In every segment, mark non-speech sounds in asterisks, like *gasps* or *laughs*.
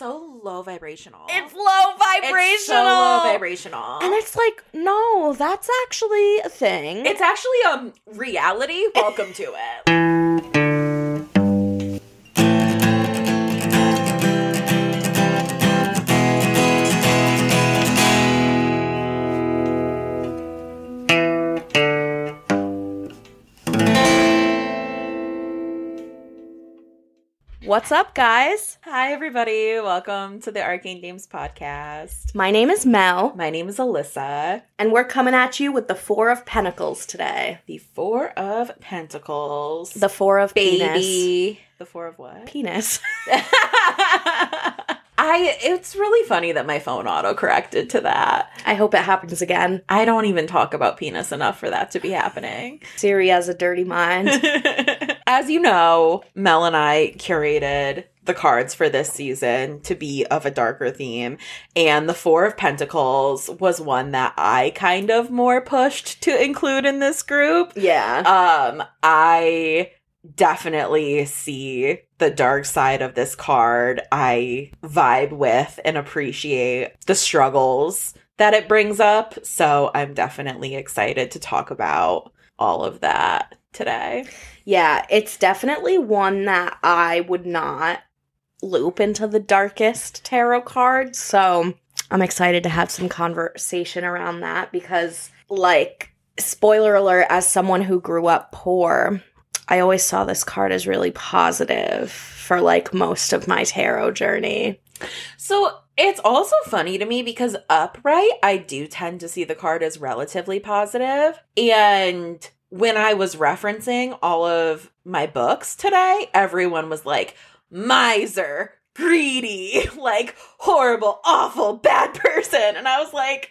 so low vibrational. It's low vibrational. It's so low vibrational. And it's like, no, that's actually a thing. It's actually um reality. Welcome to it. What's up, guys? Hi everybody. Welcome to the Arcane Dames podcast. My name is Mel, My name is Alyssa. and we're coming at you with the Four of Pentacles today. The Four of Pentacles. The Four of Penis. The Four of what? Penis. *laughs* *laughs* I it's really funny that my phone auto corrected to that. I hope it happens again. I don't even talk about penis enough for that to be happening. Siri has a dirty mind. *laughs* As you know, Mel and I curated the cards for this season to be of a darker theme, and the Four of Pentacles was one that I kind of more pushed to include in this group. yeah. Um, I definitely see the dark side of this card. I vibe with and appreciate the struggles that it brings up. So I'm definitely excited to talk about all of that today. Yeah, it's definitely one that I would not loop into the darkest tarot card. So I'm excited to have some conversation around that because, like, spoiler alert, as someone who grew up poor, I always saw this card as really positive for like most of my tarot journey. So it's also funny to me because upright, I do tend to see the card as relatively positive. And when I was referencing all of my books today, everyone was like, miser, greedy, *laughs* like horrible, awful, bad person. And I was like,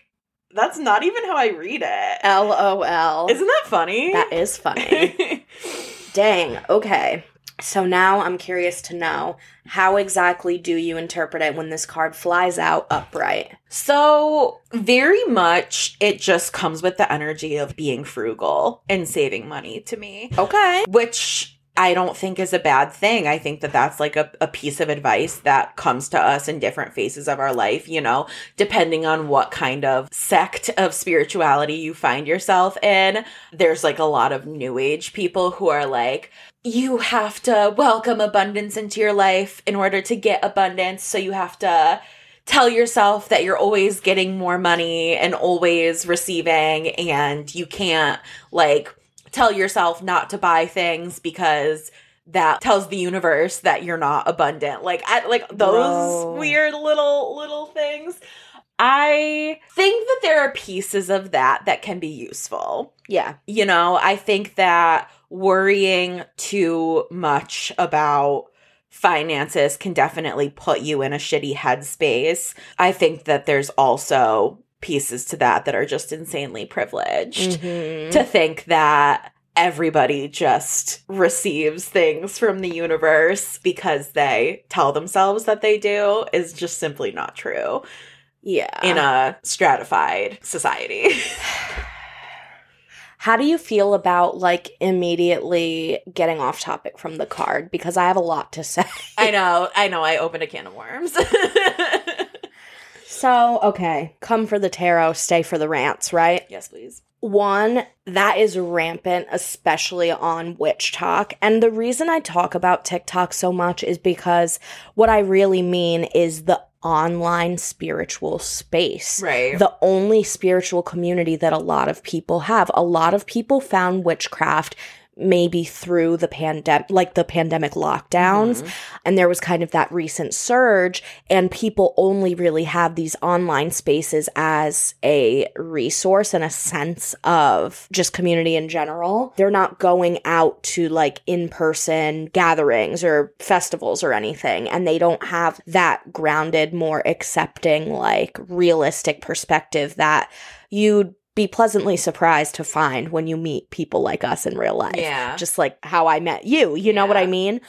that's not even how I read it. LOL. Isn't that funny? that is funny. *laughs* Dang. Okay. So now I'm curious to know how exactly do you interpret it when this card flies out upright? So, very much it just comes with the energy of being frugal and saving money to me, Okay. which I don't think is a bad thing. I think that that's like a, a piece of advice that comes to us in different phases of our life, you know, depending on what kind of sect of spirituality you find yourself in. There's like a lot of new age people who are like, you have to welcome abundance into your life in order to get abundance. So you have to tell yourself that you're always getting more money and always receiving and you can't like tell yourself not to buy things because that tells the universe that you're not abundant like I, like those Whoa. weird little little things i think that there are pieces of that that can be useful Yeah. you know, I think that worrying too much about finances can definitely put you in a shitty headspace. I think that there's also pieces to that that are just insanely privileged Mhm. to think that everybody just receives things from the universe because they tell themselves that they do is just simply not true Yeah. in a stratified society. *sighs* *sighs* *sighs* How do you feel about like immediately getting off topic from the card? Because I have a lot to *laughs* say. I know, I know. I opened a can of worms. So, okay, come for the tarot, stay for the rants, right? yes, please. One, that is rampant, especially on WitchTok. And the reason I talk about TikTok so much is because what I really mean is the online spiritual space. Right. The only spiritual community that a lot of people have. A lot of people found witchcraft maybe through the pandemic like the pandemic lockdowns Mhm. and there was kind of that recent surge and people only really have these online spaces as a resource and a sense of just community in general they're not going out to like in-person gatherings or festivals or anything and they don't have that grounded more accepting like realistic perspective that you'd be pleasantly surprised to find when you meet people like us in real life Yeah. just like how I met you. You know what I mean?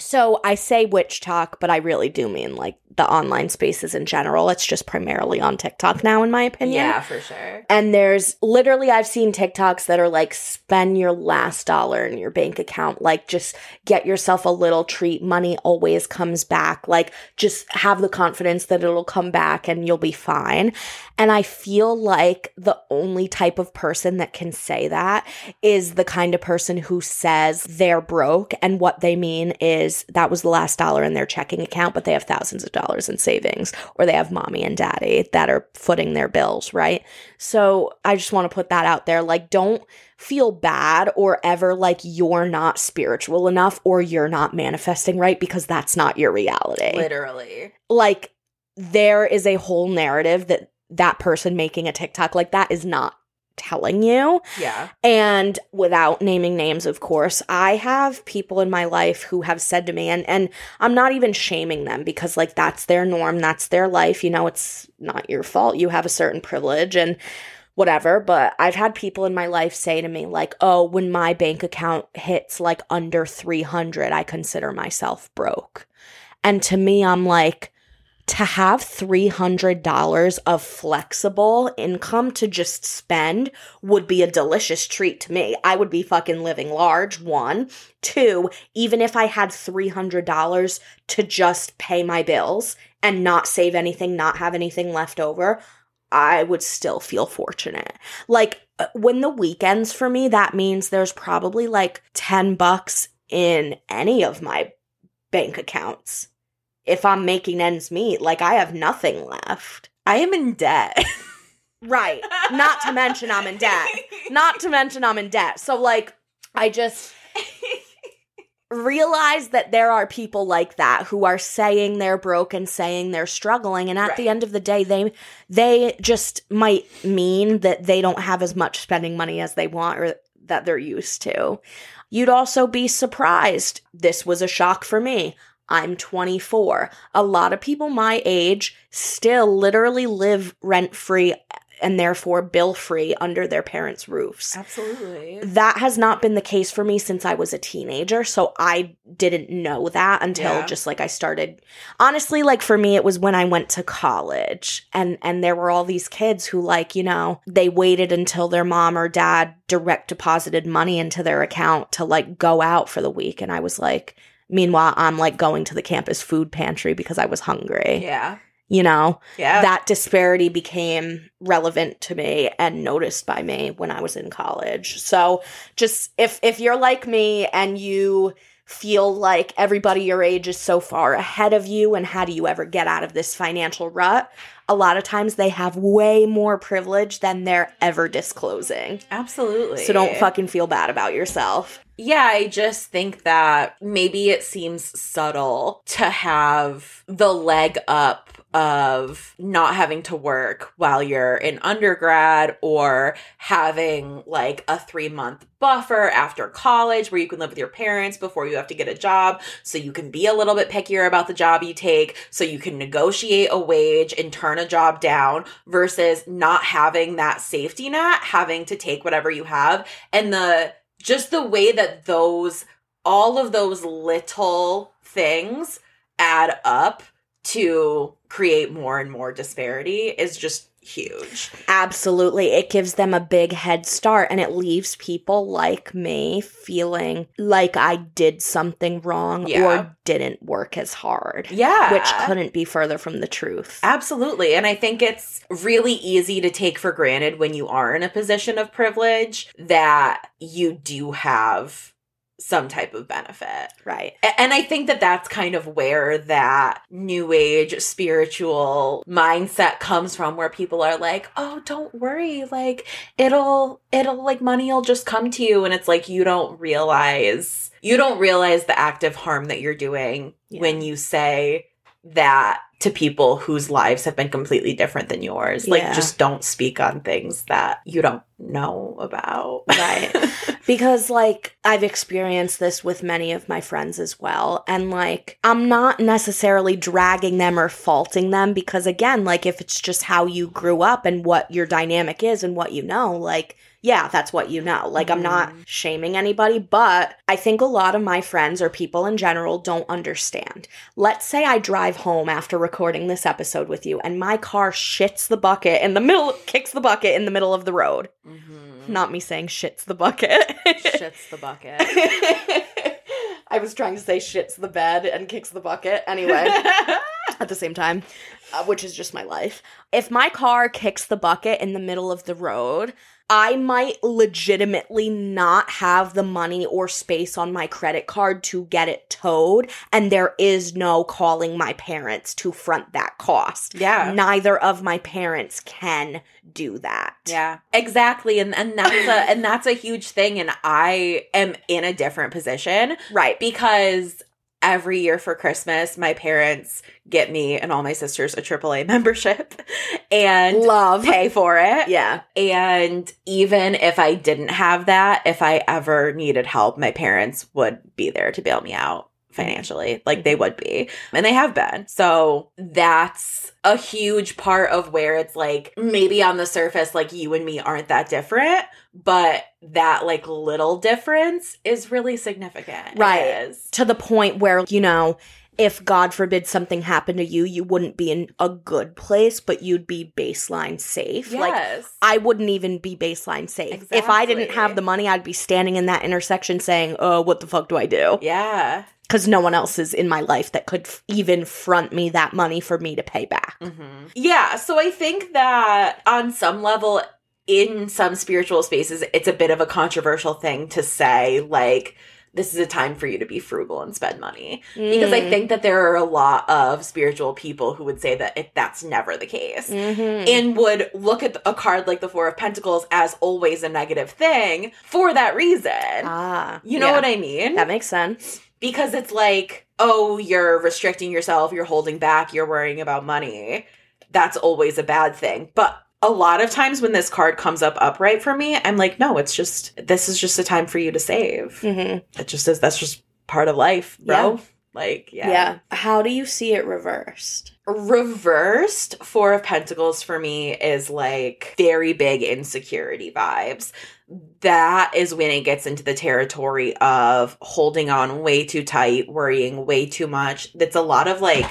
So I say WitchTok, but I really do mean like the online spaces in general. It's just primarily on TikTok now, in my opinion. Yeah, for sure. And there's literally, I've seen TikToks that are like, spend your last dollar in your bank account. Like, just get yourself a little treat. Money always comes back. Like, just have the confidence that it'll come back and you'll be fine. And I feel like the only type of person that can say that is the kind of person who says they're broke. And what they mean is that was the last dollar in their checking account, but they have thousands of dollars in savings, or they have mommy and daddy that are footing their bills, right? So I just want to put that out there. Like, don't feel bad or ever like you're not spiritual enough or you're not manifesting right because that's not your reality. Literally. Like, there is a whole narrative that that person making a TikTok like that is not telling you. Yeah. And without naming names, of course, I have people in my life who have said to me, and, and I'm not even shaming them because, like, that's their norm, that's their life. You know, it's not your fault. You have a certain privilege and whatever. But I've had people in my life say to me, like, oh, when my bank account hits like under 300, I consider myself broke. And to me, I'm like, to have $300 of flexible income to just spend would be a delicious treat to me. I would be fucking living large, one. Two, even if I had $300 to just pay my bills and not save anything, not have anything left over, I would still feel fortunate. Like uh, when the weekends for me, that means there's probably like 10 bucks in any of my bank accounts if I'm making ends meet. Like I have nothing left. I am in debt. *laughs* Right. Not to mention I'm in debt. Not to mention I'm in debt. So like I just *laughs* realize that there are people like that who are saying they're broke and saying they're struggling and at the end of the day they they just might mean that they don't have as much spending money as they want or that they're used to. You'd also be surprised. This was a shock for me. I'm 24. A lot of people my age still literally live rent free and therefore bill free under their parents' roofs. Absolutely. That has not been the case for me since I was a teenager. So I didn't know that until Yeah. just like I started. Honestly, like for me, it was when I went to college and, and there were all these kids who like, you know, they waited until their mom or dad direct deposited money into their account to like go out for the week. And I was like, meanwhile, I'm like going to the campus food pantry because I was hungry, Yeah. you know? Yeah. that disparity became relevant to me and noticed by me when I was in college. So just if if you're like me and you feel like everybody your age is so far ahead of you and how do you ever get out of this financial rut? A lot of times they have way more privilege than they're ever disclosing. Absolutely. So don't fucking feel bad about yourself. Yeah, I just think that maybe it seems subtle to have the leg up of not having to work while you're in undergrad or having like a three month buffer after college where you can live with your parents before you have to get a job so you can be a little bit pickier about the job you take so you can negotiate a wage and turn a job down versus not having that safety net having to take whatever you have. And the just the way that those all of those little things add up to create more and more disparity is just huge. Absolutely. It gives them a big head start and it leaves people like me feeling like I did something wrong Yeah. or didn't work as hard. Yeah. Which couldn't be further from the truth. Absolutely. And I think it's really easy to take for granted when you are in a position of privilege that you do have some type of benefit. Right. And I think that that's kind of where that new age spiritual mindset comes from where people are like, "Oh, don't worry, like it'll it'll like money will just come to you." And it's like you don't realize you don't realize the active harm that you're doing Yeah. when you say that to people whose lives have been completely different than yours. Like just don't speak on things that you don't know about. Right. *laughs* because like I've experienced this with many of my friends as well and like I'm not necessarily dragging them or faulting them because again like if it's just how you grew up and what your dynamic is and what you know like yeah, that's what you know. Like, I'm not Mhm. shaming anybody, but I think a lot of my friends or people in general don't understand. Let's say I drive home after recording this episode with you and my car shits the bucket in the middle, kicks the bucket in the middle of the road. Mhm. Not me saying shits the bucket. Shits the bucket. *laughs* I was trying to say shits the bed and kicks the bucket. Anyway, *laughs* at the same time, uh, which is just my life. If my car kicks the bucket in the middle of the road, I might legitimately not have the money or space on my credit card to get it towed, and there is no calling my parents to front that cost. yeah. Neither of my parents can do that. Yeah, exactly. And and that's a and that's a huge thing. And I am in a different position Right. because every year for Christmas, my parents get me and all my sisters a AAA *laughs* membership and Love. pay for it. Yeah. And even if I didn't have that, if I ever needed help, my parents would be there to bail me out financially. Like they would be. And they have been. So that's a huge part of where it's like maybe on the surface, like you and me aren't that different, but that like little difference is really significant. Right. is. to the point where, you know, if God forbid something happened to you, you wouldn't be in a good place, but you'd be baseline safe. Like, I wouldn't even be baseline safe. If I didn't have the money, I'd be standing in that intersection saying, oh, what the fuck do I do? yeah. Because no one else is in my life that could f- even front me that money for me to pay back. hmm Yeah, so I think that on some level, in some spiritual spaces, it's a bit of a controversial thing to say, like, this is a time for you to be frugal and spend money. Because I Mm. think that there are a lot of spiritual people who would say that it, that's never the case. Mhm. And would look at a card like the Four of Pentacles as always a negative thing for that reason. ah, you know yeah. what I mean? That makes sense. Because it's like, oh, you're restricting yourself, you're holding back, you're worrying about money. That's always a bad thing. But a lot of times when this card comes up upright for me, I'm like, no, it's just this is just a time for you to save. hmm It just is that's just part of life, bro. Yeah. Like, Yeah. yeah. How do you see it reversed? Reversed Four of Pentacles for me is like very big insecurity vibes. That is when it gets into the territory of holding on way too tight, worrying way too much. That's a lot of like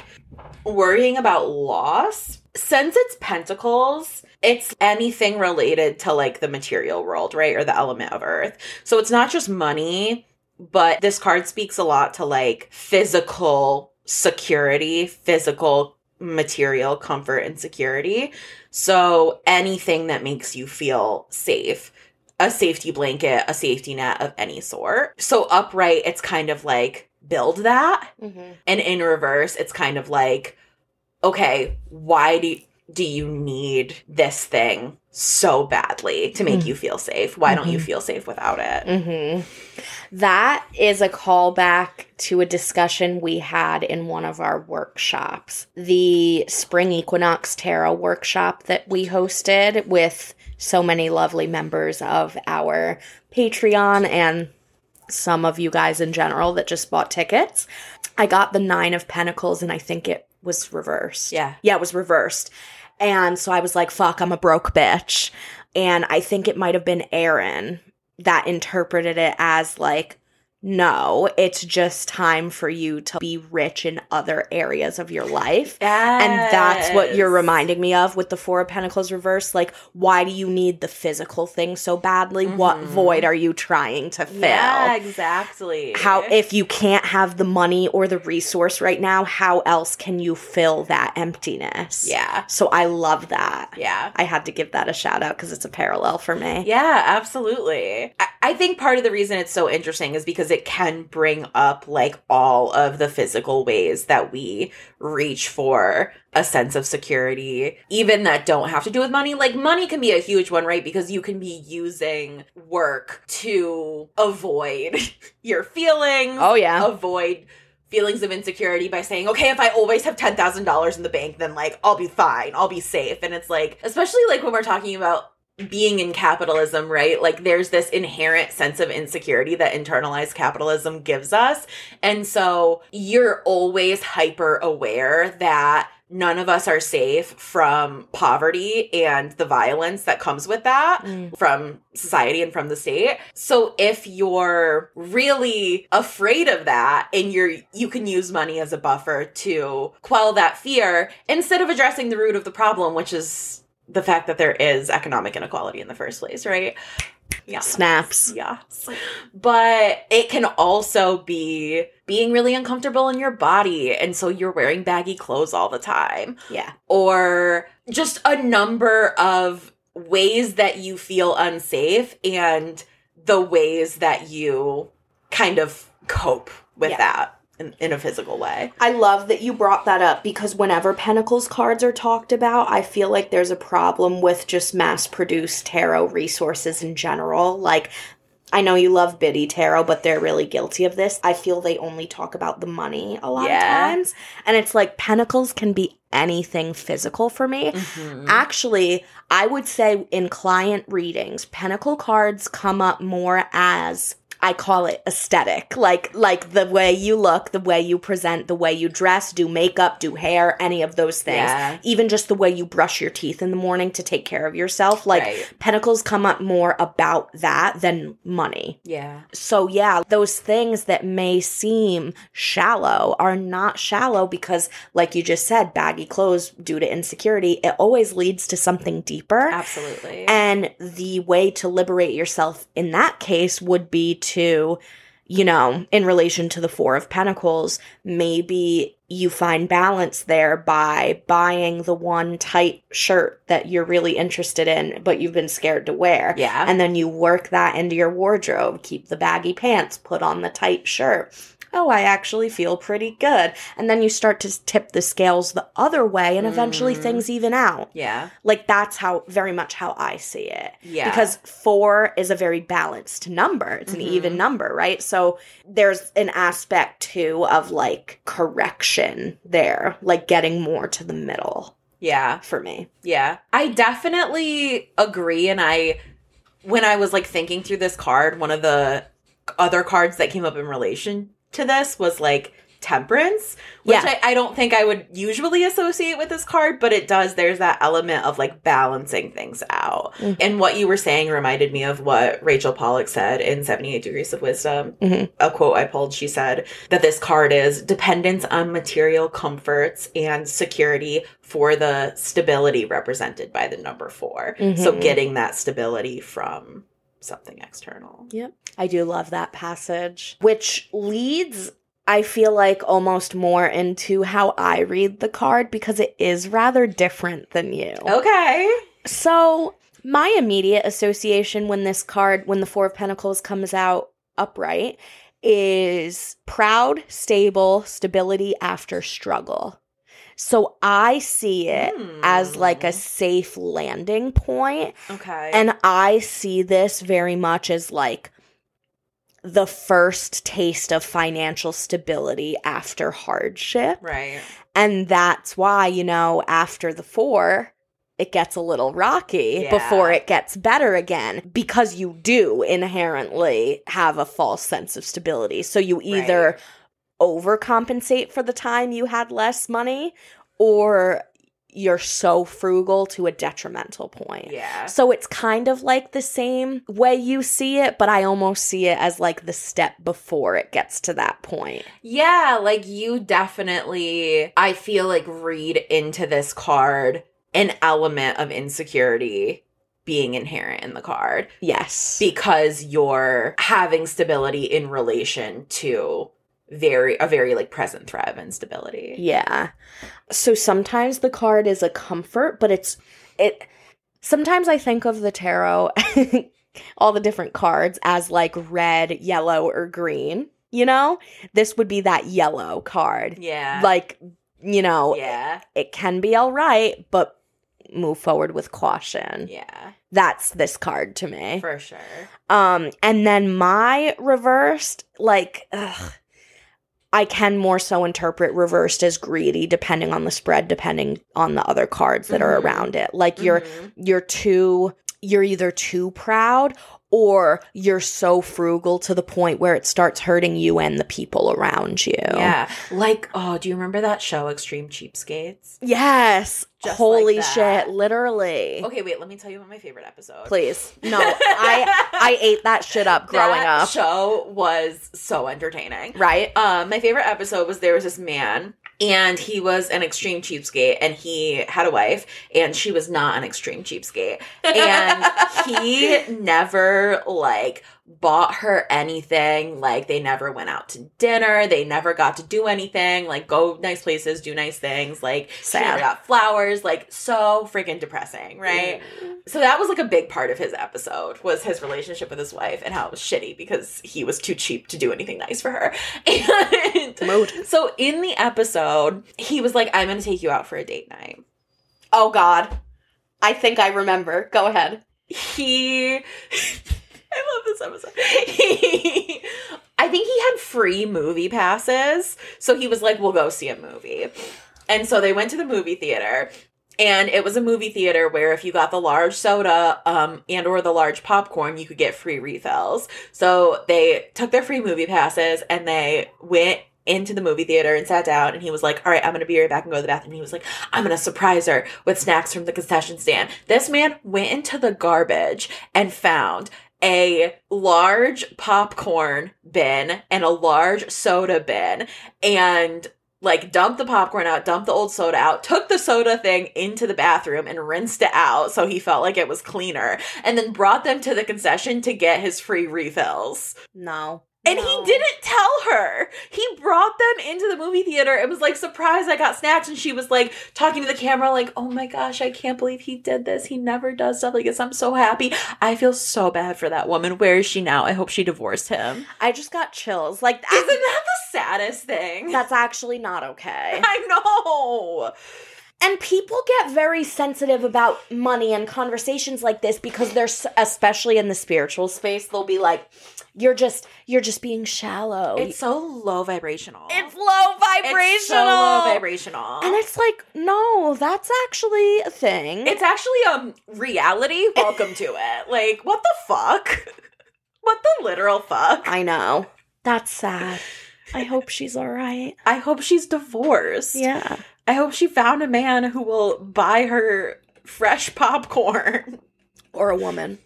worrying about loss. Since it's Pentacles, it's anything related to like the material world, right? Or the element of earth. So it's not just money, but this card speaks a lot to like physical security, physical material comfort and security. So anything that makes you feel safe, a safety blanket, a safety net of any sort. So upright, it's kind of like build that. Mm-hmm. And in reverse, it's kind of like, okay, why do do you need this thing so badly to make Mm. you feel safe? Why don't you Mhm. feel safe without it? hmm That is a callback to a discussion we had in one of our workshops, the Spring Equinox Tarot workshop that we hosted with so many lovely members of our Patreon and some of you guys in general that just bought tickets. I got the Nine of Pentacles and I think it was reversed. Yeah. Yeah, it was reversed. And so I was like, fuck, I'm a broke bitch. And I think it might have been Aaron that interpreted it as like, no, it's just time for you to be rich in other areas of your life. And that's what you're reminding me of with the Four of Pentacles reverse. Like, why do you need the physical thing so badly? What Mhm. void are you trying to fill? Yeah, exactly. How, if you can't have the money or the resource right now, how else can you fill that emptiness? Yeah. So I love that. Yeah. I had to give that a shout out because it's a parallel for me. Yeah, absolutely. I, I think part of the reason it's so interesting is because it can bring up like all of the physical ways that we reach for a sense of security, even that don't have to do with money. Like money can be a huge one, right? Because you can be using work to avoid *laughs* your feelings. Oh, yeah. Avoid feelings of insecurity by saying, okay, if I always have $10,000 in the bank, then like I'll be fine, I'll be safe. And it's like, especially like when we're talking about being in capitalism, right? Like there's this inherent sense of insecurity that internalized capitalism gives us. And so you're always hyper aware that none of us are safe from poverty and the violence that comes with that Mm. from society and from the state. So if you're really afraid of that and you're you can use money as a buffer to quell that fear instead of addressing the root of the problem, which is the fact that there is economic inequality in the first place, right? Yeah. Snaps. Yes. But it can also be being really uncomfortable in your body. And so you're wearing baggy clothes all the time. Yeah. Or just a number of ways that you feel unsafe and the ways that you kind of cope with Yeah. that in, in a physical way. I love that you brought that up because whenever Pentacles cards are talked about, I feel like there's a problem with just mass produced tarot resources in general. Like, I know you love Biddy Tarot, but they're really guilty of this. I feel they only talk about the money a lot Yeah. of times. And it's like Pentacles can be anything physical for me. Mm-hmm. Actually, I would say in client readings, pentacle cards come up more as I call it aesthetic. Like like the way you look, the way you present, the way you dress, do makeup, do hair, any of those things. Yeah. Even just the way you brush your teeth in the morning to take care of yourself. Like Right. pentacles come up more about that than money. Yeah. So, yeah, those things that may seem shallow are not shallow because, like you just said, baggy clothes due to insecurity, it always leads to something deeper. Absolutely. And the way to liberate yourself in that case would be to, you know, in relation to the Four of Pentacles, maybe you find balance there by buying the one tight shirt that you're really interested in, but you've been scared to wear. yeah. And then you work that into your wardrobe. Keep the baggy pants, put on the tight shirt. Oh, I actually feel pretty good. And then you start to tip the scales the other way, and eventually Mm. things even out. yeah. Like that's how very much how I see it. Yeah. Because four is a very balanced number. It's an Mhm. even number, right? So there's an aspect too of like correction there, like getting more to the middle yeah. for me. Yeah. I definitely agree. And I, when I was like thinking through this card, one of the other cards that came up in relation to this was like temperance, which Yeah. I, I don't think I would usually associate with this card, but it does. There's that element of like balancing things out. Mhm. And what you were saying reminded me of what Rachel Pollack said in 78 Degrees of Wisdom. Mhm. A quote I pulled, she said that this card is dependence on material comforts and security for the stability represented by the number 4 So Mhm. getting that stability from something external. Yep. I do love that passage, which leads, I feel like, almost more into how I read the card because it is rather different than you. Okay. So, my immediate association when this card, when the Four of Pentacles comes out upright, is proud, stable, stability after struggle. So, I see it as like a Hmm. safe landing point Okay. and I see this very much as like the first taste of financial stability after hardship. right. And that's why, you know, after the four, it gets a little rocky Yeah. before it gets better again because you do inherently have a false sense of stability. So you either overcompensate for the time you had less money or you're so frugal to a detrimental point. Yeah. So it's kind of like the same way you see it, but I almost see it as like the step before it gets to that point. Yeah, like you definitely, I feel like, read into this card an element of insecurity being inherent in the card Yes. because you're having stability in relation to very a very like present threat of instability. yeah. So sometimes the card is a comfort, but it's it sometimes I think of the tarot *laughs* all the different cards as like red, yellow or green, you know? This would be that yellow card. Yeah. Like, you know, yeah. it can be all right, but move forward with caution. Yeah. That's this card to me. For sure. Um, and then my reversed, like, ugh, I can more so interpret reversed as greedy, depending on the spread, depending on the other cards that are Mhm. around it. Like you're Mhm. you're too you're either too proud or you're so frugal to the point where it starts hurting you and the people around you. Yeah. Like, oh, do you remember that show, Extreme Cheapskates? Yes. Just Holy like shit, literally. Okay, wait, let me tell you about my favorite episode. Please. No, *laughs* I I ate that shit up growing up. that up. show was so entertaining. right? Um, my favorite episode was there was this man and he was an extreme cheapskate and he had a wife and she was not an extreme cheapskate. And he *laughs* never like bought her anything like they never went out to dinner they never got to do anything like go nice places do nice things like she never got flowers like so freaking depressing right so that was like a big part of his episode was his relationship with his wife and how it was shitty because he was too cheap to do anything nice for her *laughs* and Mood. so in the episode, he was like, I'm gonna take you out for a date night. Oh God. I think I remember. Go ahead. He *laughs* I love this episode. *laughs* I think he had free movie passes. So he was like, We'll go see a movie. And so they went to the movie theater. And it was a movie theater where if you got the large soda um, and or the large popcorn, you could get free refills. So they took their free movie passes and they went into the movie theater and sat down and he was like, All right, I'm gonna be right back and go to the bathroom. he was like, I'm gonna surprise her with snacks from the concession stand. This man went into the garbage and found a large popcorn bin and a large soda bin and like dumped the popcorn out, dumped the old soda out, took the soda thing into the bathroom and rinsed it out so he felt like it was cleaner, and then brought them to the concession to get his free refills. No. And No. he didn't tell her. He brought them into the movie theater and was like, surprise, I got snacks. And she was like, talking to the camera, like, oh my gosh, I can't believe he did this. He never does stuff like this. I'm so happy. I feel so bad for that woman. Where is she now? I hope she divorced him. I just got chills. Like Isn't that the saddest thing? that's actually not okay. *laughs* I know. And people get very sensitive about money and conversations like this because they're especially in the spiritual space, they'll be like you're just you're just being shallow. It's so low vibrational. it's low vibrational. It's so low vibrational. And it's like, no, that's actually a thing. It's actually um reality. *laughs* Welcome to it. Like, what the fuck? *laughs* What the literal fuck? I know. That's sad. I hope she's all right. I hope she's divorced. Yeah. I hope she found a man who will buy her fresh popcorn. Or a woman.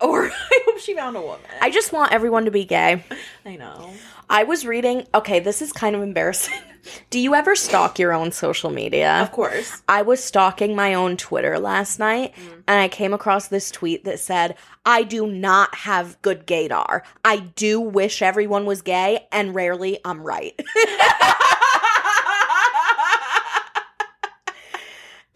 Or *laughs* I hope she found a woman. I just want everyone to be gay. I know. I was reading, okay, this is kind of embarrassing. *laughs* Do you ever stalk your own social media? Of course. I was stalking my own Twitter last night mm. and I came across this tweet that said, I do not have good gaydar. I do wish everyone was gay and rarely I'm right. *laughs*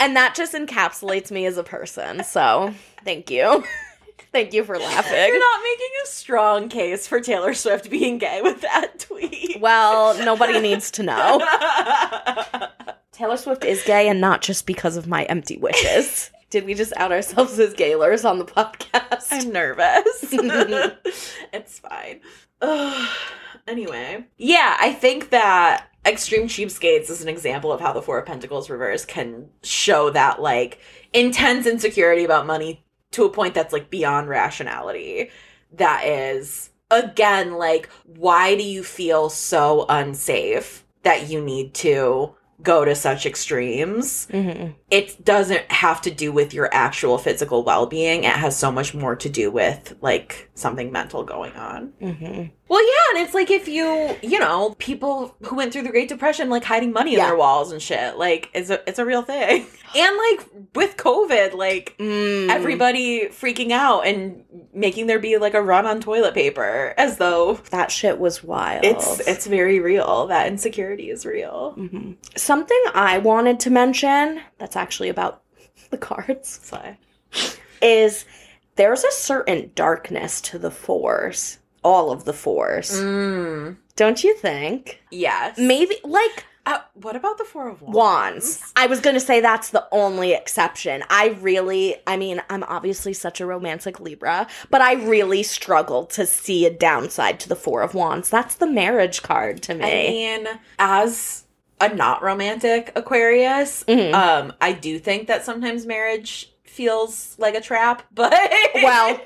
and that just encapsulates me as a person. So thank you. *laughs* thank you for laughing. You're not making a strong case for Taylor Swift being gay with that tweet. Well, nobody needs to know. *laughs* Taylor Swift is gay and not just because of my empty wishes. Did we just out ourselves as Gaylors on the podcast? I'm nervous. *laughs* it's fine. Ugh. *sighs* anyway, yeah, I think that Extreme Cheapskates is an example of how the Four of Pentacles reverse can show that like intense insecurity about money to a point that's like beyond rationality. That is again like why do you feel so unsafe that you need to go to such extremes? Mhm. it doesn't have to do with your actual physical well-being it has so much more to do with like something mental going on Mhm. Well yeah and it's like if you you know people who went through the great depression like hiding money in their walls and shit like it's a it's a real thing *laughs* and like with covid like Mm. everybody freaking out and making there be like a run on toilet paper as though that shit was wild. it's it's very real that insecurity is real Mhm. something I wanted to mention that's actually about *laughs* the cards so is there's a certain darkness to the fours, all of the fours. mm, Don't you think? yes Maybe like Uh, what about the Four of Wands? wands. I was going to say that's the only exception. I really, I mean, I'm obviously such a romantic Libra, but I really struggle to see a downside to the Four of Wands. That's the marriage card to me. I mean, as a not romantic Aquarius, Mhm. um, I do think that sometimes marriage feels like a trap, *laughs* but Well,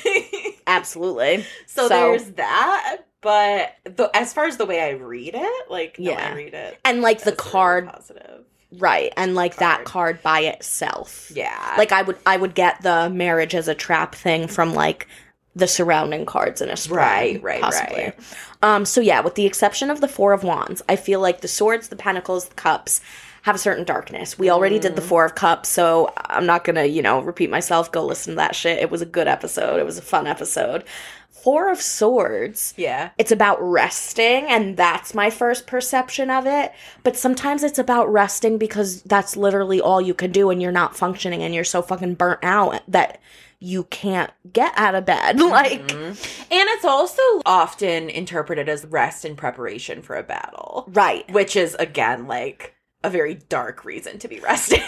*laughs* Absolutely. so, So- there's that. But the, as far as the way I read it, like Yeah. I read it. And like the as really card, positive. right? And like that card. card by itself. Yeah. Like I would I would get the marriage as a trap thing from like the surrounding cards in a spread. Right, right, possibly. right. Um so yeah, with the exception of the 4 of wands, I feel like the swords, the pentacles, the cups have a certain darkness. We already did the Mm. 4 of cups, so I'm not to, you know, repeat myself. Go listen to that shit. It was a good episode. It was a fun episode. 4 of swords yeah. it's about resting and that's my first perception of it but sometimes it's about resting because that's literally all you can do and you're not functioning and you're so fucking burnt out that you can't get out of bed *laughs* like Mhm. And it's also often interpreted as rest in preparation for a battle, right which is again like a very dark reason to be *laughs* resting.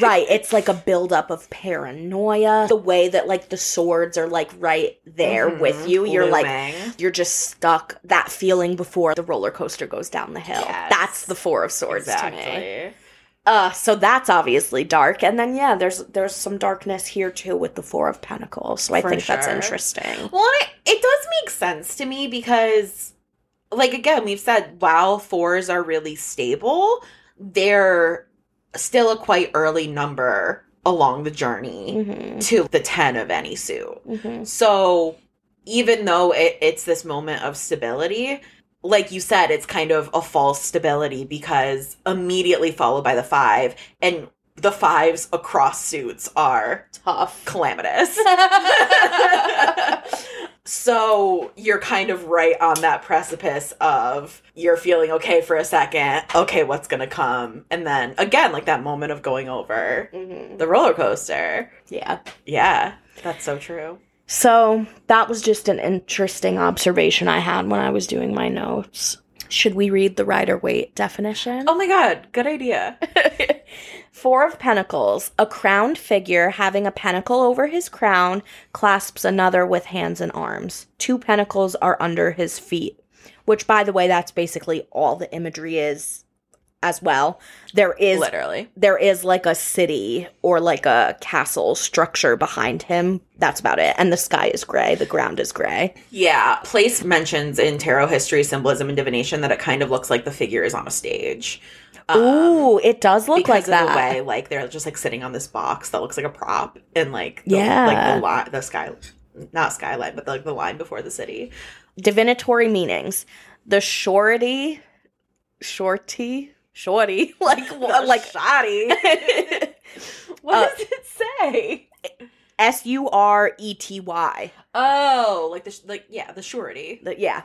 right it's like a buildup of paranoia the way that like the swords are like right there Mhm. with you you're like you're just stuck that feeling before the roller coaster goes down the hill Yes. that's the four of swords to me exactly. Uh, so that's obviously dark, and then yeah, there's there's some darkness here too with the Four of Pentacles. So I For think that's interesting. Well, it, it does make sense to me because, like, again, we've said while fours are really stable, they're still a quite early number along the journey hmm to the 10 of any suit. hmm So, even though it, it's this moment of stability, like you said, it's kind of a false stability because immediately followed by the five, and the fives across suits are Tough. calamitous. *laughs* *laughs* so you're kind of right on that precipice of you're feeling okay for a second, okay, what's gonna come? And then again, like that moment of going over hmm the roller coaster. Yeah. Yeah, that's so true. So that was just an interesting observation I had when I was doing my notes. Should we read the Rider-Waite definition? Oh my god, good idea. *laughs* Four of Pentacles, a crowned figure having a pentacle over his crown, clasps another with hands and arms. Two pentacles are under his feet, which, by the way, that's basically all the imagery is as well. There is Literally. there is like a city or like a castle structure behind him. That's about it. And the sky is gray, the ground is gray. Yeah, place mentions in tarot history, symbolism, and divination that it kind of looks like the figure is on a stage. Um, Ooh, it does look like that. the way like they're just like sitting on this box that looks like a prop and like the, Yeah. like the the sky not skyline but like the line before the city divinatory meanings. The shorty, shorty, shorty, *laughs* like what, like shoddy *laughs* *laughs* what Uh, does it say S U R E T Y. oh like the like yeah the surety The- Yeah.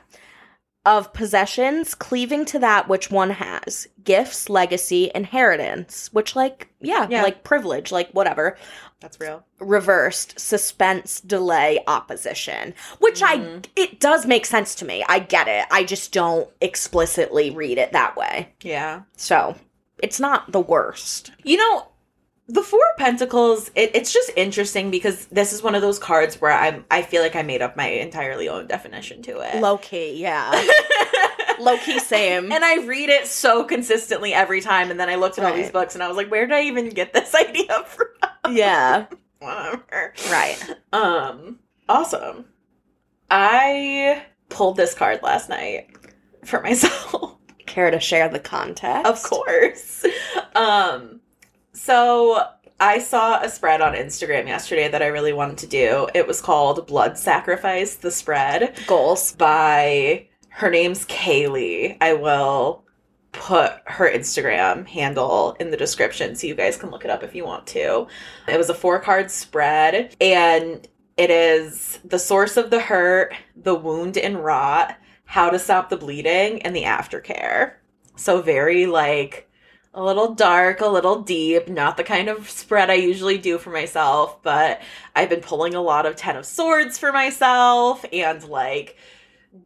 Of possessions, cleaving to that which one has. Gifts, legacy, inheritance, which, like, yeah, Yeah. like privilege, like whatever. that's real Reversed, suspense, delay, opposition. Which Mhm. I, it does make sense to me. I get it. I just don't explicitly read it that way. yeah So, it's not the worst. you know the four of pentacles it, it's just interesting because this is one of those cards where i'm i feel like i made up my entirely own definition to it Low key, yeah. *laughs* Low key, same. And I read it so consistently every time. And then I looked at all these books and I was like, where did I even get this *laughs* idea from? yeah. *laughs* Whatever. Right. Um, awesome. I pulled this card last night for myself. Care to share the context? of course. Um, so I saw a spread on Instagram yesterday that I really wanted to do. It was called Blood Sacrifice, the spread Goals. by her name's Kaylee. I will put her Instagram handle in the description so you guys can look it up if you want to. It was a four card spread and it is the source of the hurt, the wound and rot, how to stop the bleeding, and the aftercare. So very like a little dark, a little deep, not the kind of spread I usually do for myself, but I've been pulling a lot of Ten of Swords for myself and like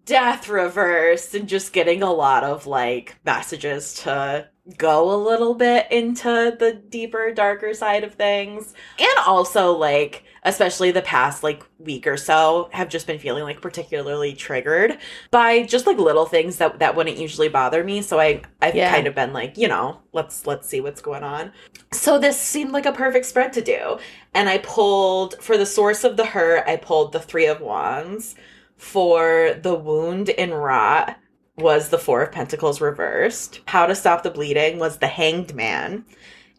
death reverse and just getting a lot of like messages to go a little bit into the deeper darker side of things. And also like especially the past like week or so have just been feeling like particularly triggered by just like little things that that wouldn't usually bother me. So i i've Yeah. kind of been like you know let's let's see what's going on. So this seemed like a perfect spread to do. And i pulled for the source of the hurt i pulled the three of wands for the wound and rot was the four of pentacles reversed how to stop the bleeding was the hanged man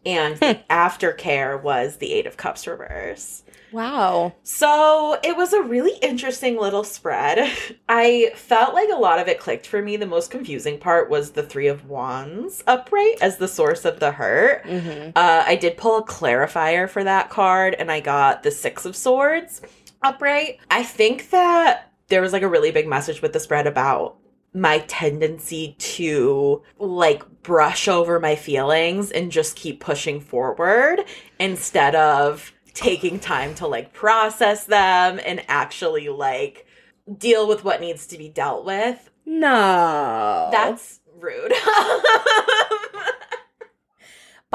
and the aftercare was the eight of cups reverse Wow. so it was a really interesting little spread. *laughs* I felt like a lot of it clicked for me. The most confusing part was the Three of Wands upright as the source of the hurt. Mm-hmm. Uh, I did pull a clarifier for that card and I got the Six of Swords upright. I think that there was like a really big message with the spread about my tendency to like brush over my feelings and just keep pushing forward instead of taking time to like process them and actually like deal with what needs to be dealt with. No. That's rude. *laughs*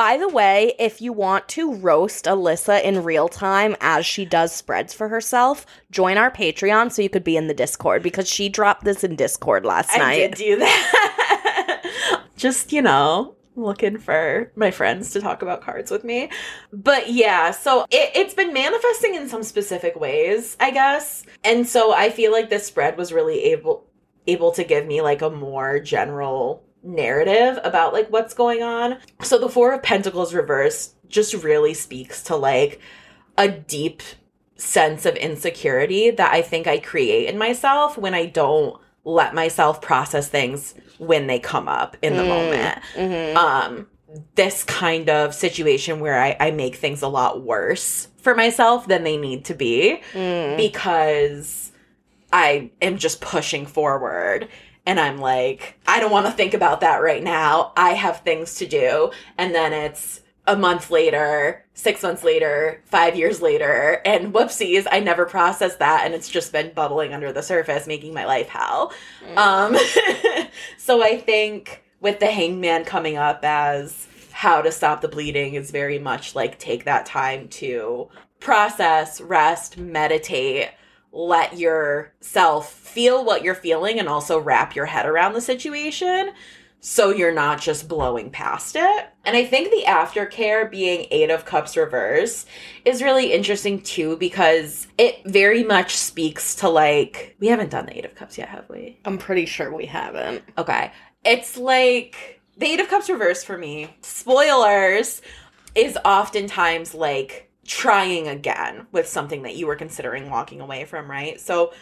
By the way, if you want to roast Alyssa in real time as she does spreads for herself, join our Patreon so you could be in the Discord because she dropped this in Discord last I night. did do that. *laughs* Just, you know, looking for my friends to talk about cards with me. But yeah, so it, it's been manifesting in some specific ways, I guess. And so I feel like this spread was really able able to give me like a more general narrative about like what's going on. So the 4 of pentacles reverse just really speaks to like a deep sense of insecurity that I think I create in myself when I don't let myself process things when they come up in the Mm. moment. Mhm. Um, this kind of situation where I, I make things a lot worse for myself than they need to be Mm. because I am just pushing forward. And I'm like, I don't want to think about that right now. I have things to do. And then it's a month later, six months later, five years later, and whoopsies, I never processed that. And it's just been bubbling under the surface, making my life hell. Um, *laughs* so I think with the hangman coming up as how to stop the bleeding is very much like take that time to process, rest, meditate, let yourself feel what you're feeling and also wrap your head around the situation so you're not just blowing past it. And I think the aftercare being 8 of cups reverse is really interesting too because it very much speaks to like we haven't done the 8 of cups yet, have we? I'm pretty sure we haven't. Okay. It's like the Eight of Cups reverse for me. Spoilers is oftentimes like trying again with something that you were considering walking away from, right? So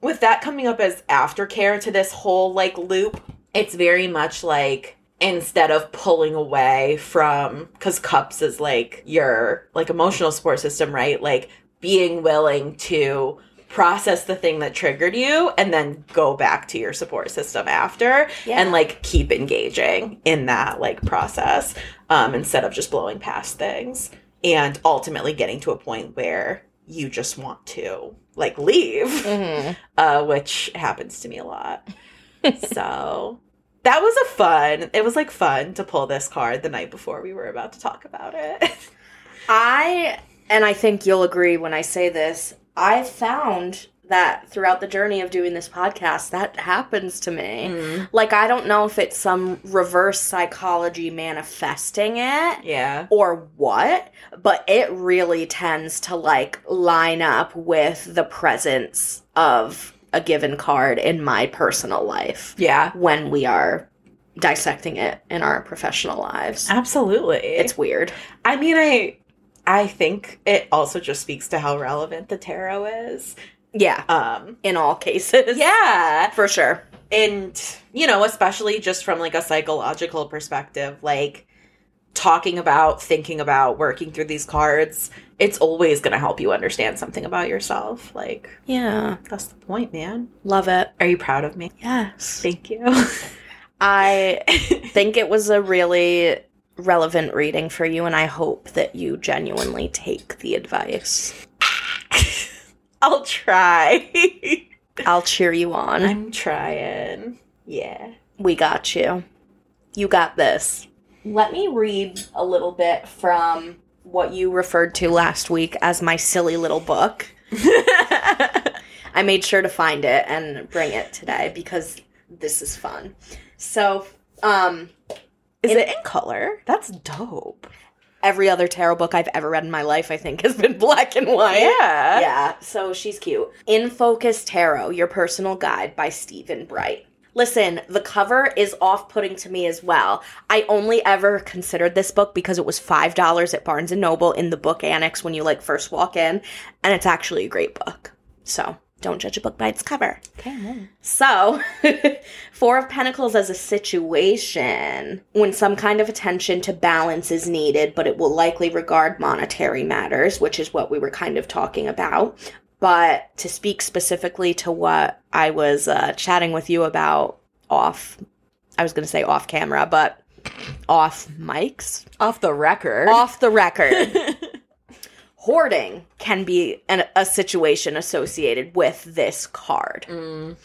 with that coming up as aftercare to this whole like loop, it's very much like instead of pulling away from because cups is like your like emotional support system, right? Like being willing to process the thing that triggered you and then go back to your support system after Yeah. and like keep engaging in that like process um instead of just blowing past things and ultimately getting to a point where you just want to like leave Mhm. uh which happens to me a lot so that was a fun it was like fun to pull this card the night before we were about to talk about it *laughs* I, and I think you'll agree when I say this, I've found that throughout the journey of doing this podcast, that happens to me. Mm, Like, I don't know if it's some reverse psychology manifesting it yeah or what, but it really tends to like line up with the presence of a given card in my personal life yeah when we are dissecting it in our professional lives. absolutely It's weird. I mean, I I think it also just speaks to how relevant the tarot is. Yeah, Um in all cases. yeah, For sure. and you know, especially just from like a psychological perspective, like talking about, thinking about, working through these cards, it's always going to help you understand something about yourself. Like Yeah. that's the point, man. Love it. Are you proud of me? Yes. Thank you. *laughs* I think it was a really relevant reading for you, and I hope that you genuinely take the advice. *laughs* I'll try. I'll cheer you on. I'm trying. Yeah. We got you. You got this. Let me read a little bit from what you referred to last week as my silly little book. *laughs* *laughs* I made sure to find it and bring it today because this is fun. So, um, Is In- it in color? That's dope. Every other tarot book I've ever read in my life, I think, has been *laughs* black and white. Yeah. Yeah, so she's cute. In Focus Tarot, Your Personal Guide by Steven Bright. Listen, the cover is off putting to me as well. I only ever considered this book because it was $5 at Barnes and Noble in the book annex when you like first walk in, and it's actually a great book. So, don't judge a book by its cover. Okay. So, *laughs* Four of Pentacles as a situation when some kind of attention to balance is needed, but it will likely regard monetary matters, which is what we were kind of talking about. But to speak specifically to what I was uh, chatting with you about off, I was going to say off camera, but off mics, Off the record. off the record. *laughs* Hoarding can be an, a situation associated with this card Mm.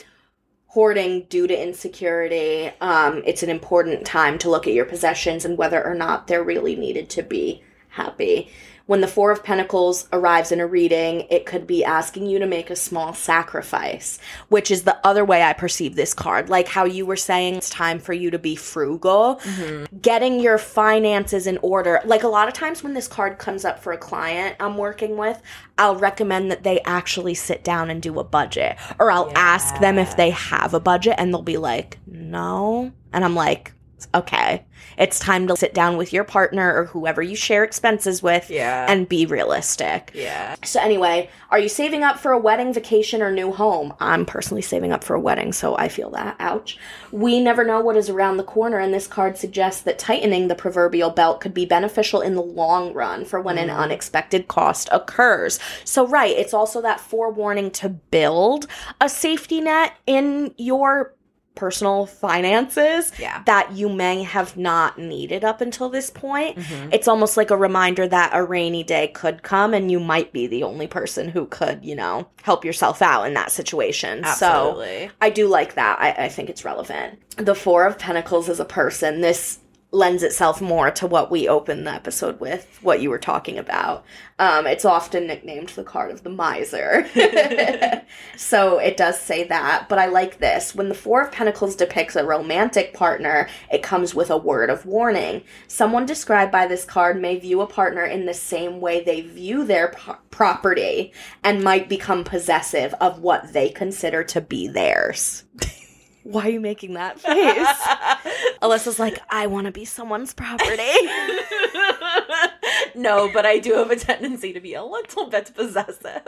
hoarding due to insecurity. Um, it's an important time to look at your possessions and whether or not they're really needed to be happy. When the Four of Pentacles arrives in a reading, it could be asking you to make a small sacrifice, which is the other way I perceive this card. Like how you were saying, it's time for you to be frugal, mm-hmm. getting your finances in order. Like a lot of times when this card comes up for a client I'm working with, I'll recommend that they actually sit down and do a budget, or I'll ask them if they have a budget and they'll be like, no. And I'm like, okay, it's time to sit down with your partner or whoever you share expenses with Yeah. and be realistic. yeah. So, anyway, are you saving up for a wedding, vacation, or new home? I'm personally saving up for a wedding, so I feel that. Ouch. We never know what is around the corner, and this card suggests that tightening the proverbial belt could be beneficial in the long run for when an mm-hmm. unexpected cost occurs. So, right, it's also that forewarning to build a safety net in your personal finances Yeah. that you may have not needed up until this point. Mhm. It's almost like a reminder that a rainy day could come and you might be the only person who could, you know, help yourself out in that situation. So I do like that. I, I think it's relevant. The Four of Pentacles as a person, this lends itself more to what we opened the episode with, what you were talking about. Um, it's often nicknamed the card of the miser. *laughs* *laughs* so it does say that, but I like this. When the Four of Pentacles depicts a romantic partner, it comes with a word of warning. Someone described by this card may view a partner in the same way they view their property and might become possessive of what they consider to be theirs. *laughs* Why are you making that face? *laughs* Alyssa's like, I want to be someone's property. *laughs* no, but I do have a tendency to be a little bit possessive.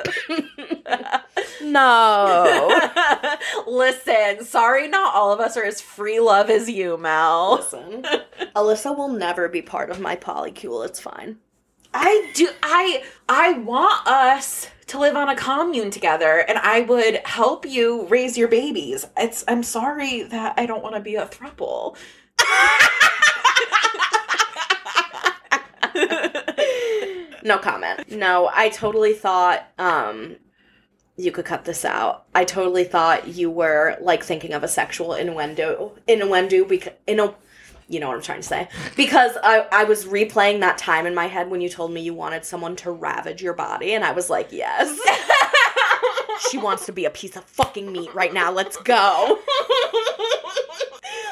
*laughs* no. Listen, sorry, not all of us are as free love as you, Mel. Listen, Alyssa will never be part of my polycule. It's fine. I do. I I want us to live on a commune together, and I would help you raise your babies. It's. I'm sorry that I don't want to be a throuple. No comment. No, I totally thought um you could cut this out. I totally thought you were like thinking of a sexual innuendo innuendo because in a you know what I'm trying to say. Because I, I was replaying that time in my head when you told me you wanted someone to ravage your body, and I was like, yes. *laughs* she wants to be a piece of fucking meat right now. Let's go. *laughs*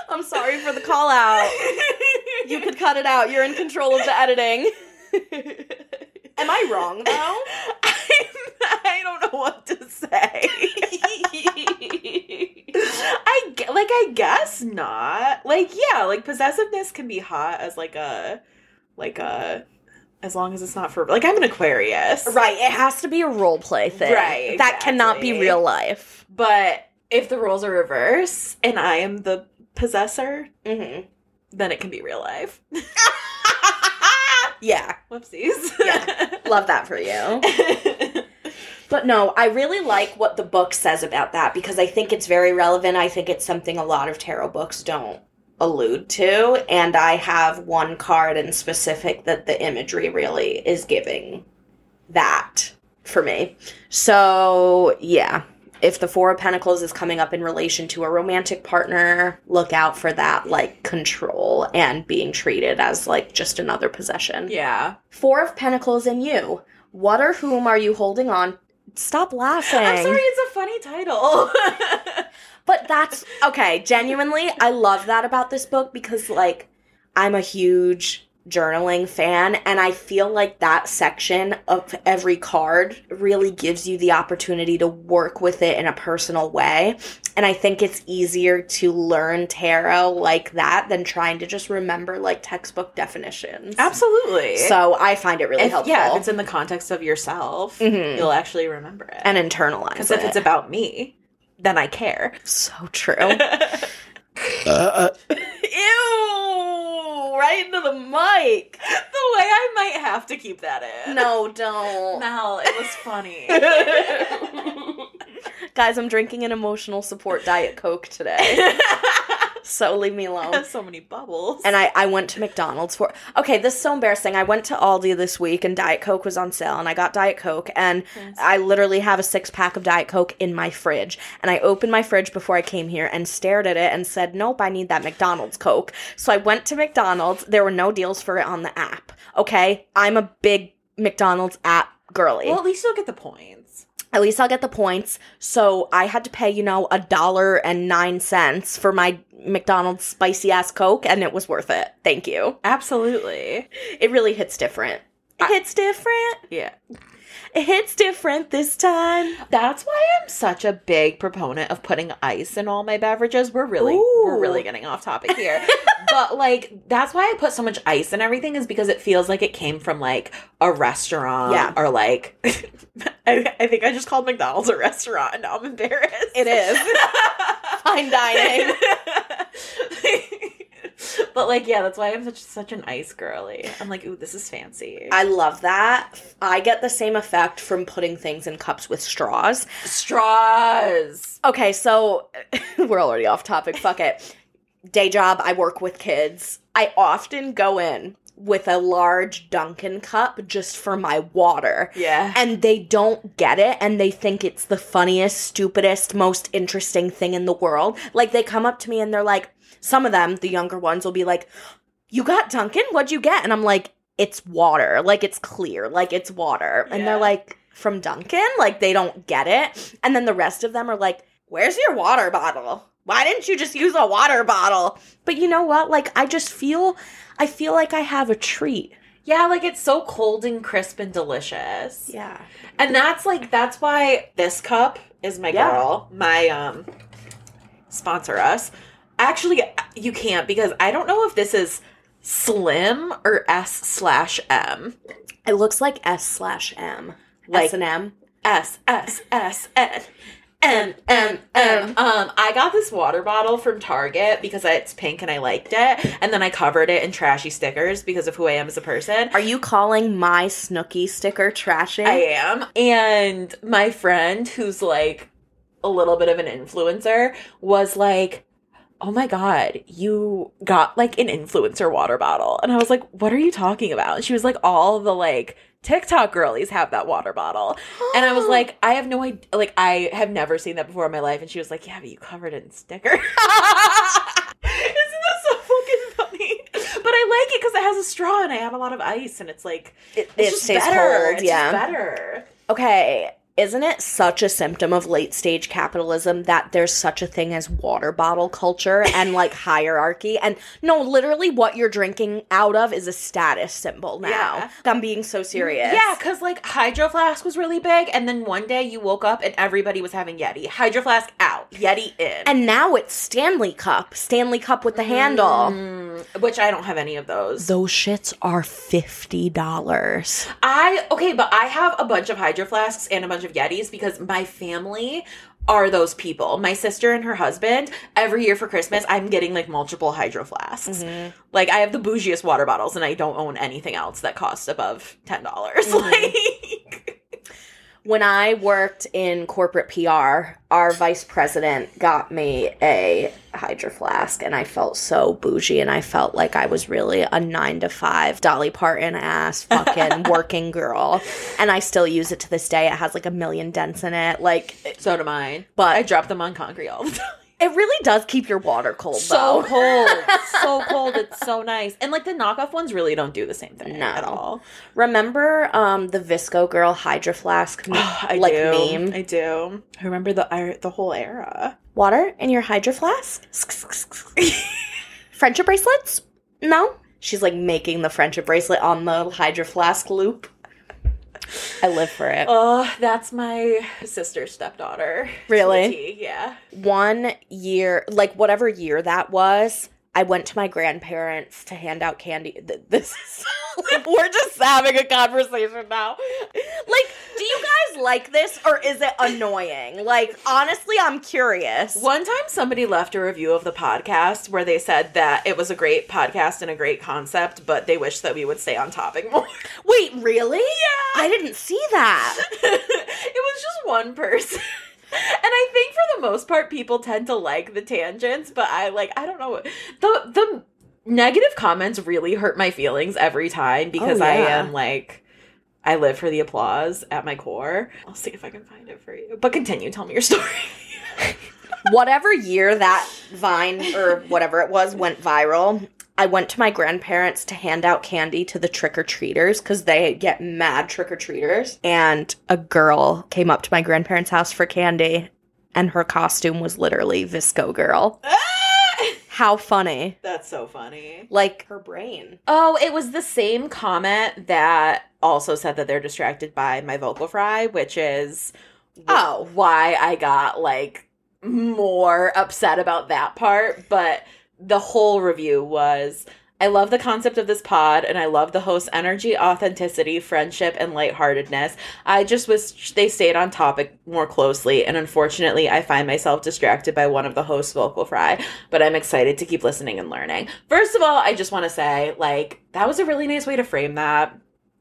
I'm sorry for the call out. You could cut it out. You're in control of the editing. *laughs* Am I wrong though? *laughs* I don't know what to say. *laughs* I like I guess not. Like yeah, like possessiveness can be hot as like a like a as long as it's not for like I'm an Aquarius. Right, it has to be a role play thing. Right, That cannot be real life. But if the roles are reversed and I am the possessor, hmm then it can be real life. *laughs* Yeah, Whoopsies. Yeah. love that for you. *laughs* But no, I really like what the book says about that because I think it's very relevant. I think it's something a lot of tarot books don't allude to. And I have one card in specific that the imagery really is giving that for me. So, yeah, if the Four of Pentacles is coming up in relation to a romantic partner, look out for that like control and being treated as like just another possession. Yeah. Four of Pentacles and you. What or whom are you holding on? Stop laughing. I'm sorry, it's a funny title. *laughs* But that's okay. Genuinely, I love that about this book because, like, I'm a huge journaling fan, and I feel like that section of every card really gives you the opportunity to work with it in a personal way. And I think it's easier to learn tarot like that than trying to just remember like textbook definitions. Absolutely. So I find it really if, helpful. yeah, if it's in the context of yourself, Mhm. you'll actually remember it. and internalize it. because if it's about me, then I care. so true. *laughs* Uh, Ew! Right into the mic. the way I might have to keep that in. No, don't. Mel, it was funny. *laughs* *laughs* Guys, I'm drinking an emotional support Diet Coke today. *laughs* So leave me alone. so many bubbles. And I, I went to McDonald's for okay, this is so embarrassing. I went to Aldi this week and Diet Coke was on sale and I got Diet Coke and I literally have a six pack of Diet Coke in my fridge. And I opened my fridge before I came here and stared at it and said, Nope, I need that McDonald's Coke. So I went to McDonald's. There were no deals for it on the app. Okay. I'm a big McDonald's app girly. well, at least you'll get the points. At least I'll get the points. So I had to pay, you know, a dollar and nine cents for my McDonald's spicy ass Coke, and it was worth it. Thank you. Absolutely. It really hits different. It hits different. Yeah. It hits different this time. That's why I'm such a big proponent of putting ice in all my beverages. We're really Ooh. we're really getting off topic here. *laughs* but like that's why I put so much ice in everything is because it feels like it came from like a restaurant Yeah. or like *laughs* I, I think I just called McDonald's a restaurant and now I'm embarrassed. It is. *laughs* Fine dining. But like yeah, that's why I'm such such an ice girly. I'm like, ooh, this is fancy. I love that. I get the same effect from putting things in cups with straws. Straws. Okay, so *laughs* we're already off topic. Fuck it. Day job, I work with kids. I often go in with a large Dunkin' cup just for my water. Yeah. And they don't get it and they think it's the funniest, stupidest, most interesting thing in the world. Like they come up to me and they're like, some of them, the younger ones, will be like, You got Dunkin'? What'd you get? And I'm like, It's water. Like it's clear. Like it's water. And Yeah. they're like, From Dunkin'? Like they don't get it. And then the rest of them are like, Where's your water bottle? Why didn't you just use a water bottle? But you know what? Like I just feel I feel like I have a treat. Yeah, like it's so cold and crisp and delicious. Yeah. And that's like that's why this cup is my Yeah. girl. My um sponsor us. Actually you can't because I don't know if this is slim or S slash M. It looks like S slash M. Like- S and M. S S S N M M M. Um, I got this water bottle from Target because it's pink and I liked it, and then I covered it in trashy stickers because of who I am as a person. Are you calling my Snooki sticker trashy? I am. And my friend, who's like a little bit of an influencer, was like, Oh my God, you got like an influencer water bottle. And I was like, What are you talking about? And she was like, All the like TikTok girlies have that water bottle. And I was *gasps* like, I have no idea. Like, I have never seen that before in my life. And she was like, Yeah, but you covered it in sticker. *laughs* Isn't that so fucking funny? But I like it because it has a straw and I have a lot of ice and it's like, it, it's it just stays better. cold. It's yeah. just better. Okay. Isn't it such a symptom of late stage capitalism that there's such a thing as water bottle culture and like *laughs* hierarchy? And no, literally, what you're drinking out of is a status symbol now. Yeah. I'm being so serious. Yeah, because like Hydro Flask was really big, and then one day you woke up and everybody was having Yeti. Hydro Flask out, Yeti in. And now it's Stanley Cup. Stanley Cup with the mm-hmm. handle. Mm, which I don't have any of those. Those shits are $50. I okay, but I have a bunch of Hydro Flasks and a bunch of Yetis because my family are those people. My sister and her husband, every year for Christmas, I'm getting like multiple Hydro Flasks. Like I have the bougiest water bottles and I don't own anything else that costs above $10. dollars *laughs* Like When I worked in corporate PR, our vice president got me a Hydro Flask, and I felt so bougie, and I felt like I was really a nine to five Dolly Parton ass fucking *laughs* working girl. And I still use it to this day. It has like a million dents in it. Like, So do mine. But- I drop them on concrete all the *laughs* time. It really does keep your water cold, So though. cold. *laughs* so cold. It's so nice. And like the knockoff ones really don't do the same thing No. at all. Remember um, the VSCO Girl Hydro Flask *sighs* I like do. meme? I do. I remember the I- the whole era. Water in your Hydro Flask? friendship bracelets? No. She's like making the friendship bracelet on the Hydro Flask loop. I live for it. Oh, that's my sister's stepdaughter. Really? To a T, Yeah. One year, like whatever year that was, I went to my grandparents to hand out candy. This is *laughs* like we're just having a conversation now. Like, do you guys like this or is it annoying? Like, honestly, I'm curious. One time somebody left a review of the podcast where they said that it was a great podcast and a great concept, but they wish that we would stay on topic more. Wait, really? Yeah. I didn't see that. *laughs* it was just one person. And I think for the most part people tend to like the tangents, but I like I don't know. The the negative comments really hurt my feelings every time oh, because Oh, I am like I live for the applause at my core. I'll see if I can find it for you. But continue, tell me your *laughs* story. whatever year that Vine or whatever it was went viral, I went to my grandparents to hand out candy to the trick or treaters because they get mad trick or treaters. And a girl came up to my grandparents' house for candy, and her costume was literally VSCO Girl. *laughs* How funny. That's so funny. Like her brain. Oh, it was the same comment that also said that they're distracted by my vocal fry, which is Oh. why I got like more upset about that part. But the whole review was I love the concept of this pod and I love the host's energy, authenticity, friendship, and lightheartedness. I just wish they stayed on topic more closely, and unfortunately, I find myself distracted by one of the host's vocal fry, but I'm excited to keep listening and learning. First of all, I just want to say, like, that was a really nice way to frame that.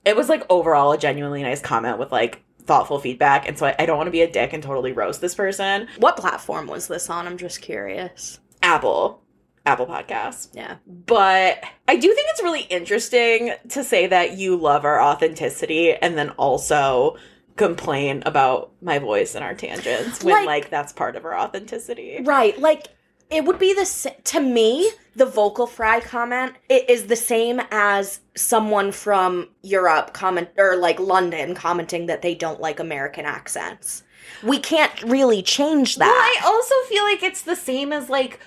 It was like overall a genuinely nice comment with like thoughtful feedback, and so I, I don't want to be a dick and totally roast this person. What platform was this on? I'm just curious. Apple. Apple Podcasts. Yeah. But I do think it's really interesting to say that you love our authenticity and then also complain about my voice and our tangents when Like- like, that's part of our authenticity. Right. Like it would be the to me the vocal fry comment it is the same as someone from Europe comment or like London commenting that they don't like American accents. We can't really change Well, that. I also feel like it's the same as like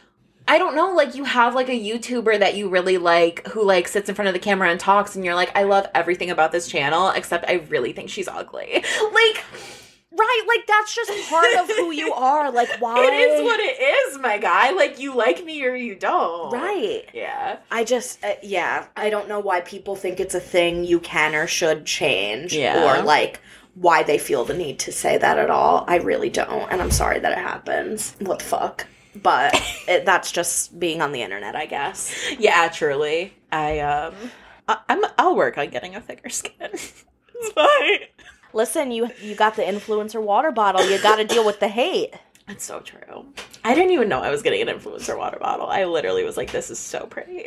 I don't know, like you have like a YouTuber that you really like who like sits in front of the camera and talks and you're like, I love everything about this channel, except I really think she's ugly. *laughs* Like right, like that's just part of who you *laughs* are. Like why it is what it is, my guy. Like you like me or you don't. Right. Yeah. I just uh, yeah, I don't know why people think it's a thing you can or should change Yeah. or like why they feel the need to say that at all. I really don't, and I'm sorry that it happens. What the fuck? But it, that's just being on the internet, I guess. Yeah, truly. I um I, I'm I'll work on getting a thicker skin. *laughs* it's fine. Listen, you you got the influencer water bottle. You got to deal with the hate. That's so true. I didn't even know I was getting an influencer water bottle. I literally was like, this is so pretty.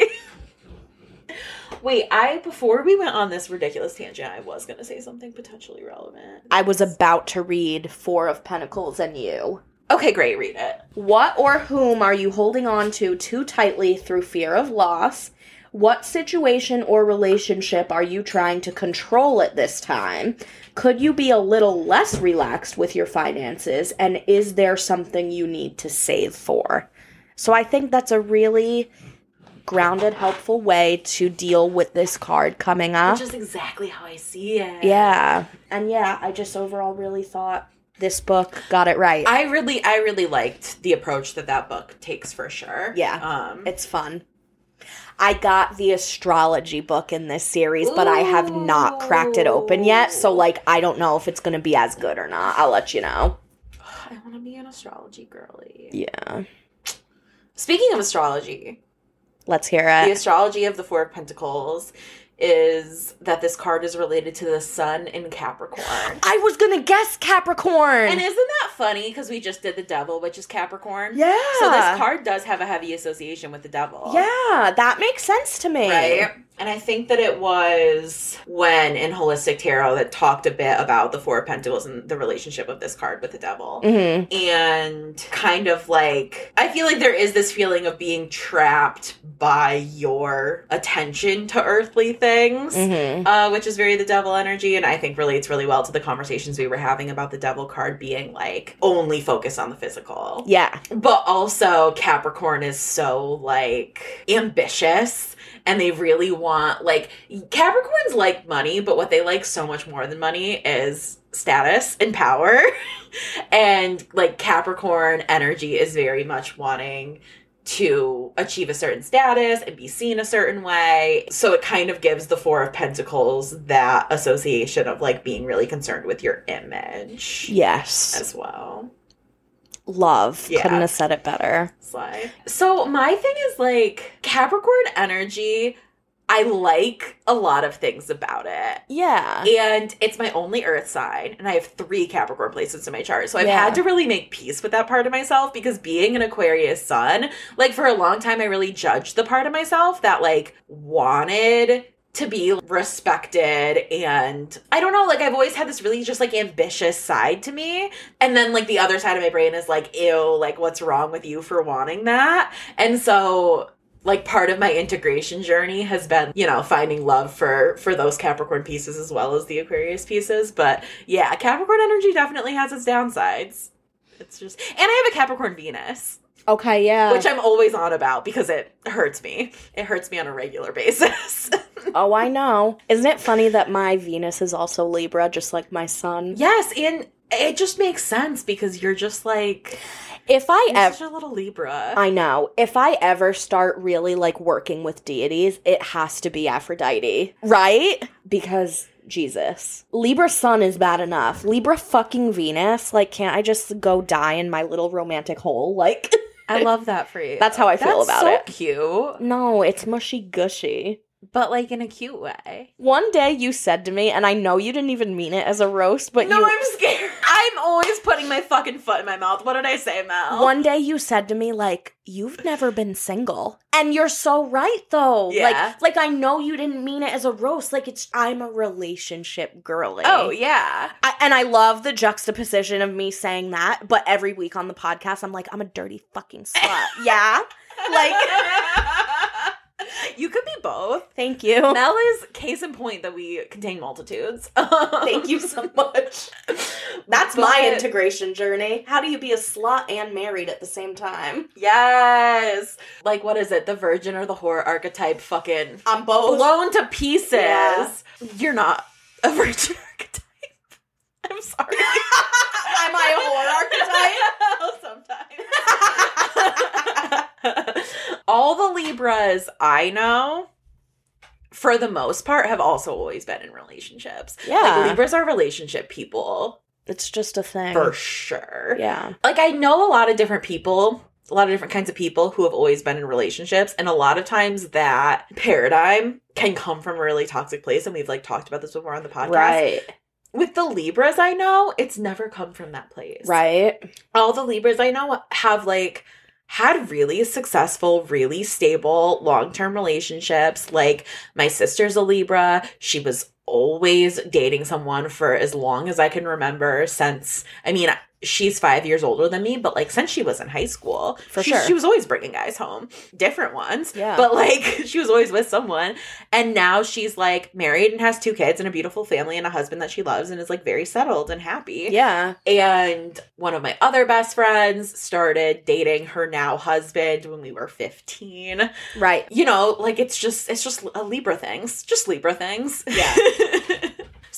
Wait, I before we went on this ridiculous tangent, I was gonna say something potentially relevant. I was about to read Four of Pentacles and you. Okay, great, read it. What or whom are you holding on to too tightly through fear of loss? What situation or relationship are you trying to control at this time? Could you be a little less relaxed with your finances? And is there something you need to save for? So I think that's a really grounded, helpful way to deal with this card coming up. Which is exactly how I see it. yeah. And yeah, I just overall really thought this book got it right. I really, I really liked the approach that that book takes for sure. Yeah. Um, It's fun. I got the astrology book in this series, but I have not cracked it open yet. So, like, I don't know if it's going to be as good or not. I'll let you know. I want to be an astrology girly. Yeah. Speaking of astrology, Let's hear it. the astrology of the Four of Pentacles is that this card is related to the sun in Capricorn. *gasps* I was gonna guess Capricorn. And isn't that funny? Because we just did the devil, which is Capricorn. yeah. So this card does have a heavy association with the devil. Yeah, that makes sense to me. Right. And I think that it was when in Holistic Tarot that talked a bit about the Four of Pentacles and the relationship of this card with the devil. hmm And kind of like, I feel like there is this feeling of being trapped by your attention to earthly things. hmm Uh, which is very the devil energy, and I think relates really well to the conversations we were having about the devil card being like only focused on the physical. Yeah. But also, Capricorn is so like ambitious and they really want like Capricorns like money, but what they like so much more than money is status and power. *laughs* and like Capricorn energy is very much wanting to achieve a certain status and be seen a certain way. So it kind of gives the Four of Pentacles that association of like being really concerned with your image Yes. as well. Love. Yeah. Couldn't have said it better. Slide. So my thing is like Capricorn energy. I like a lot of things about it. Yeah. And it's my only earth sign, and I have three Capricorn places in my chart. So I've Yeah. had to really make peace with that part of myself because being an Aquarius sun, like for a long time, I really judged the part of myself that like wanted to be respected and I don't know, like I've always had this really just like ambitious side to me. And then like the other side of my brain is like, ew, like what's wrong with you for wanting that? And so like part of my integration journey has been you know finding love for for those capricorn pieces as well as the aquarius pieces but yeah capricorn energy definitely has its downsides it's just and i have a capricorn venus Okay, yeah. which i'm always on about because it hurts me it hurts me on a regular *laughs* basis oh, I know. Isn't it funny that my Venus is also Libra, just like my sun? yes and it just makes sense because you're just like If I ever. such a little libra I know. If I ever start really like working with deities, it has to be Aphrodite, right? Because Jesus. Libra sun is bad enough. Libra fucking Venus, like can't I just go die in my little romantic hole? Like *laughs* i love that for you That's how I feel That's about so it. cute No, it's mushy gushy. But like in a cute way One day you said to me, and I know you didn't even mean it as a roast, but no, you I'm scared. *laughs* I'm always putting my fucking foot in my mouth. What did I say, Mel? one day you said to me like, "You've never been single." And you're so right though. Yeah. Like like I know you didn't mean it as a roast. Like it's I'm a relationship girly. Oh yeah. I, and I love the juxtaposition of me saying that, but every week on the podcast I'm like, I'm a dirty fucking slut. *laughs* yeah. Like *laughs* *laughs* you could be both. Thank you. Mel is case in point that we contain multitudes. *laughs* Thank you so much. That's my integration journey. How do you be a slut and married at the same time? Yes. Like what is it? The virgin or the whore archetype fucking I'm both. blown to pieces. Yeah. You're not a virgin archetype. I'm sorry. *laughs* Am I oh, *laughs* sometimes. *laughs* All the Libras I know, for the most part, have also always been in relationships. Yeah. Like Libras are relationship people It's just a thing. for sure. Yeah. Like I know a lot of different people, a lot of different kinds of people who have always been in relationships, and a lot of times that paradigm can come from a really toxic place, and we've like talked about this before on the podcast. Right. With the Libras I know, it's never come from that place. Right. all the Libras I know have like had really successful, really stable long-term relationships. Like my sister's a Libra. She was always dating someone for as long as I can remember since I mean she's 5 years older than me, but like since she was in high school. For she, sure. She was always bringing guys home, different ones. Yeah. But like *laughs* she was always with someone and now she's like married and has two kids and a beautiful family and a husband that she loves and is like very settled and happy. Yeah. And one of my other best friends started dating her now husband when we were 15. Right. You know, like it's just it's just a Libra things, just Libra things. Yeah. *laughs*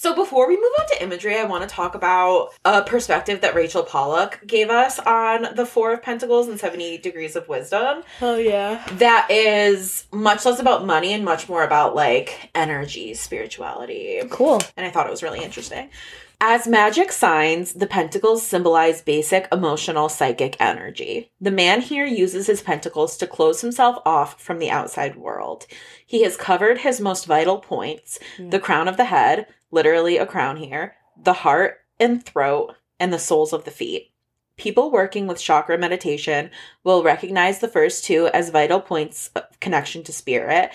So before we move on to imagery, I want to talk about a perspective that Rachel Pollack gave us on the Four of Pentacles and 78 Degrees of Wisdom. Oh yeah. That is much less about money and much more about like energy, spirituality. Cool. And I thought it was really interesting. As magic signs, the pentacles symbolize basic emotional psychic energy. The man here uses his pentacles to close himself off from the outside world. He has covered his most vital points the mm. crown of the head, literally a crown here, the heart and throat, and the soles of the feet. People working with chakra meditation will recognize the first two as vital points of connection to spirit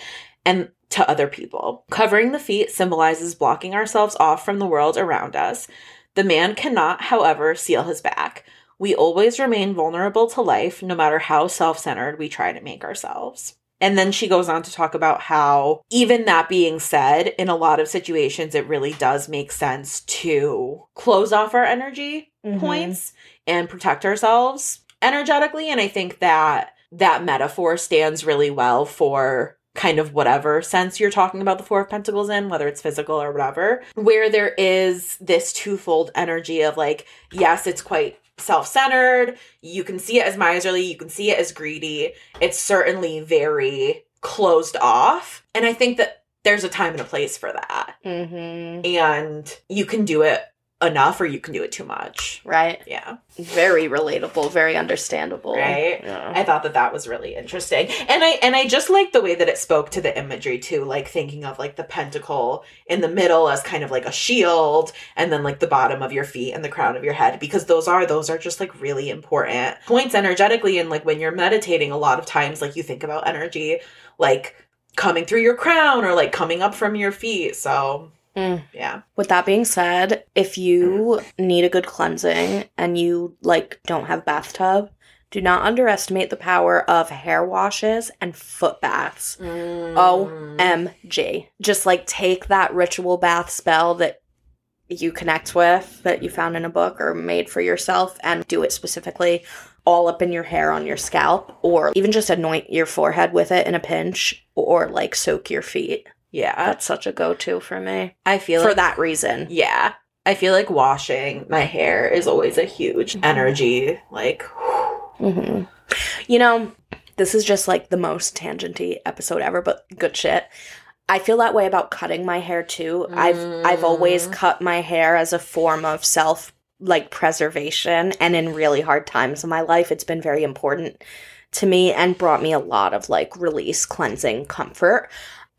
and to other people. Covering the feet symbolizes blocking ourselves off from the world around us. The man cannot, however, seal his back. We always remain vulnerable to life, no matter how self centered we try to make ourselves. And then she goes on to talk about how, even that being said, in a lot of situations, it really does make sense to close off our energy Mhm. points and protect ourselves energetically. And I think that that metaphor stands really well for kind of whatever sense you're talking about the Four of Pentacles in, whether it's physical or whatever, where there is this twofold energy of like, yes, it's quite self centered. You can see it as miserly, you can see it as greedy. It's certainly very closed off. And I think that there's a time and a place for that. Mm-hmm. And you can do it enough or you can do it too much. Right. Yeah. Very relatable. Very understandable. Right? Yeah. I thought that that was really interesting. And I and I just like the way that it spoke to the imagery too, like thinking of like the pentacle in the middle as kind of like a shield and then like the bottom of your feet and the crown of your head because those are those are just like really important points energetically and like when you're meditating a lot of times like you think about energy like coming through your crown or like coming up from your feet. So, Mm. yeah. With that being said, if you need a good cleansing and you like don't have bathtub, do not underestimate the power of hair washes and foot baths. Mm. OMG. Just like take that ritual bath spell that you connect with that you found in a book or made for yourself and do it specifically all up in your hair on your scalp or even just anoint your forehead with it in a pinch or like soak your feet. Yeah. That's such a go-to for me. I feel For like that reason. Yeah. I feel like washing my hair is always a huge energy. Like, hmm You know, this is just like the most tangenty episode ever, but good shit. I feel that way about cutting my hair too. I've I've always Mm. cut my hair as a form of self like preservation and in really hard times in my life it's been very important to me and brought me a lot of like release, cleansing, comfort.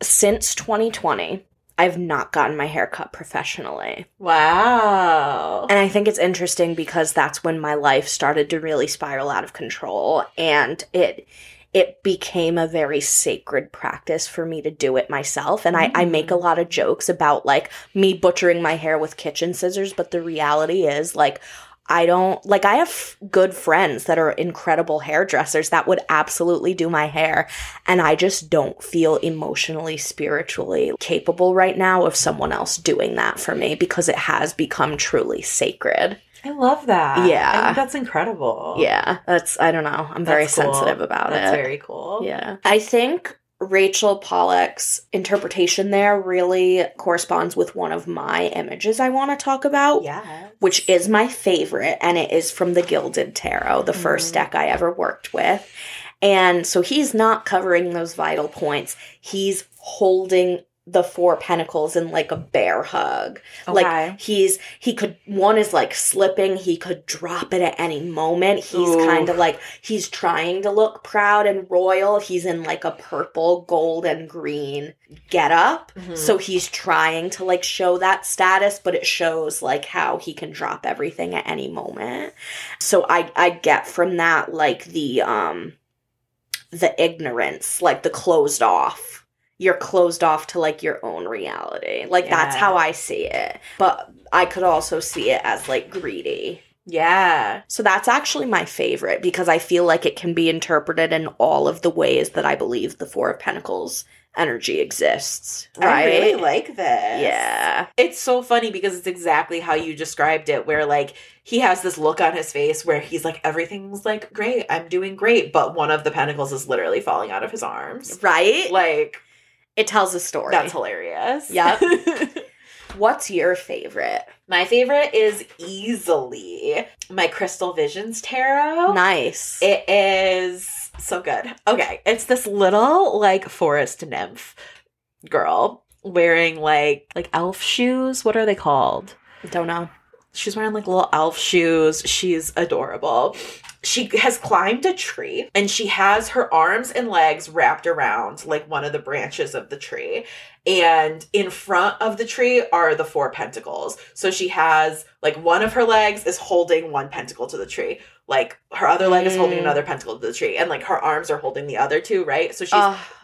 Since 2020, I've not gotten my hair cut professionally. wow. And I think it's interesting because that's when my life started to really spiral out of control and it it became a very sacred practice for me to do it myself. And I, I make a mm. lot of jokes about like me butchering my hair with kitchen scissors, but the reality is like I don't like I have good friends that are incredible hairdressers that would absolutely do my hair and I just don't feel emotionally spiritually capable right now of someone else doing that for me because it has become truly sacred. I love that. Yeah. I think that's incredible. Yeah, that's I don't know. I'm very cool. sensitive about That's it. That's very cool. Yeah. I think Rachel Pollack's interpretation there really corresponds with one of my images I want to talk about. Yeah. which is my favorite, and it is from the Gilded Tarot, the Mm. first deck I ever worked with. And so he's not covering those vital points. He's holding the four pentacles in like a bear hug. Okay. Like he's he could one is like slipping, he could drop it at any moment. He's kind of like he's trying to look proud and royal. He's in like a purple, gold and green get up. Mhm. So he's trying to like show that status, but it shows like how he can drop everything at any moment. So I I get from that like the um the ignorance, like the closed off. You're closed off to like your own reality. Like that's how I see it. But I could also see it as like greedy. yeah. So that's actually my favorite because I feel like it can be interpreted in all of the ways that I believe the Four of Pentacles energy exists. Right? I really like this. Yeah. It's so funny because it's exactly how you described it, where like he has this look on his face where he's like, everything's like great, I'm doing great, but one of the pentacles is literally falling out of his arms. Right? Like, It tells a story. that's hilarious. Yep. *laughs* What's your favorite? My favorite is easily my Crystal Visions tarot. Nice. It is so good. Okay, it's this little like forest nymph girl wearing like like elf shoes. What are they called? Don't know. She's wearing like little elf shoes. She's adorable. She has climbed a tree and she has her arms and legs wrapped around like one of the branches of the tree. And in front of the tree are the four pentacles. So she has like one of her legs is holding one pentacle to the tree. Like her other leg is holding Mm. another pentacle to the tree. And like her arms are holding the other two, right? So she's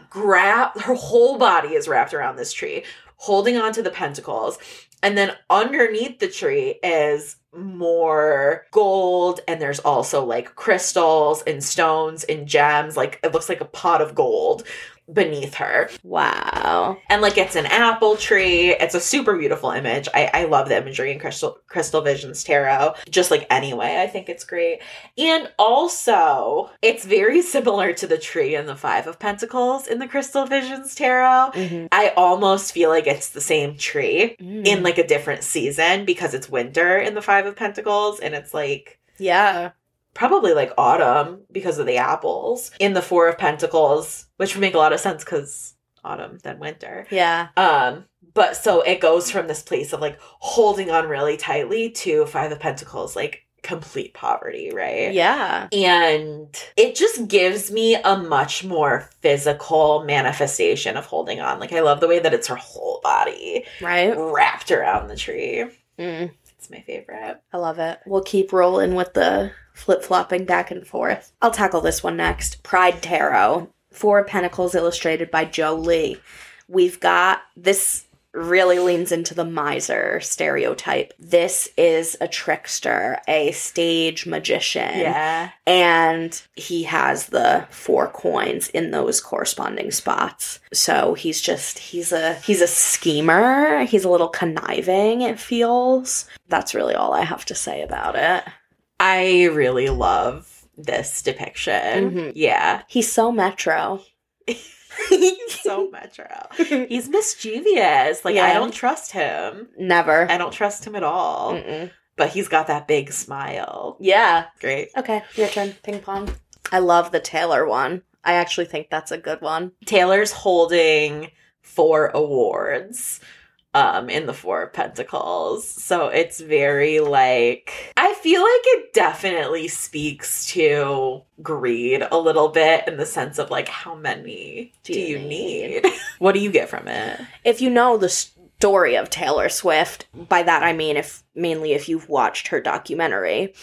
grab her whole body is wrapped around this tree holding on to the pentacles and then underneath the tree is more gold and there's also like crystals and stones and gems like it looks like a pot of gold beneath her wow. and like it's an apple tree it's a super beautiful image i, I love the imagery in crystal crystal visions tarot just like anyway i think it's great and also it's very *laughs* similar to the tree in the five of pentacles in the crystal visions tarot Mhm. i almost feel like it's the same tree Mm. in like a different season because it's winter in the five of pentacles and it's like yeah. Probably like autumn because of the apples in the four of pentacles which would make a lot of sense because autumn then winter Yeah. um but so it goes from this place of like holding on really tightly to five of pentacles like complete poverty right Yeah. and it just gives me a much more physical manifestation of holding on like i love the way that it's her whole body Right. wrapped around the tree Mm. it's my favorite I love it. We'll keep rolling with the flip flopping back and forth. I'll tackle this one next. Pride Tarot. Four of Pentacles illustrated by Joe Lee. We've got this really leans into the miser stereotype. This is a trickster, a stage magician. yeah and he has the four coins in those corresponding spots so he's just he's a he's a schemer he's a little conniving it feels that's really all i have to say about it i really love this depiction. Mhm. yeah. He's so metro. *laughs* He's so metro. *laughs* He's mischievous. Like i don't trust him. Never. I don't trust him at all. Mm-mm. but he's got that big smile. Yeah. Great. Okay your turn. Ping pong. I love the taylor one. I actually think that's a good one. Taylor's holding four awards um in the four of pentacles so it's very like i feel like it definitely speaks to greed a little bit in the sense of like how many do, Do you you need *laughs* what do you get from it if you know the story of Taylor Swift, by that I mean if mainly if you've watched her documentary,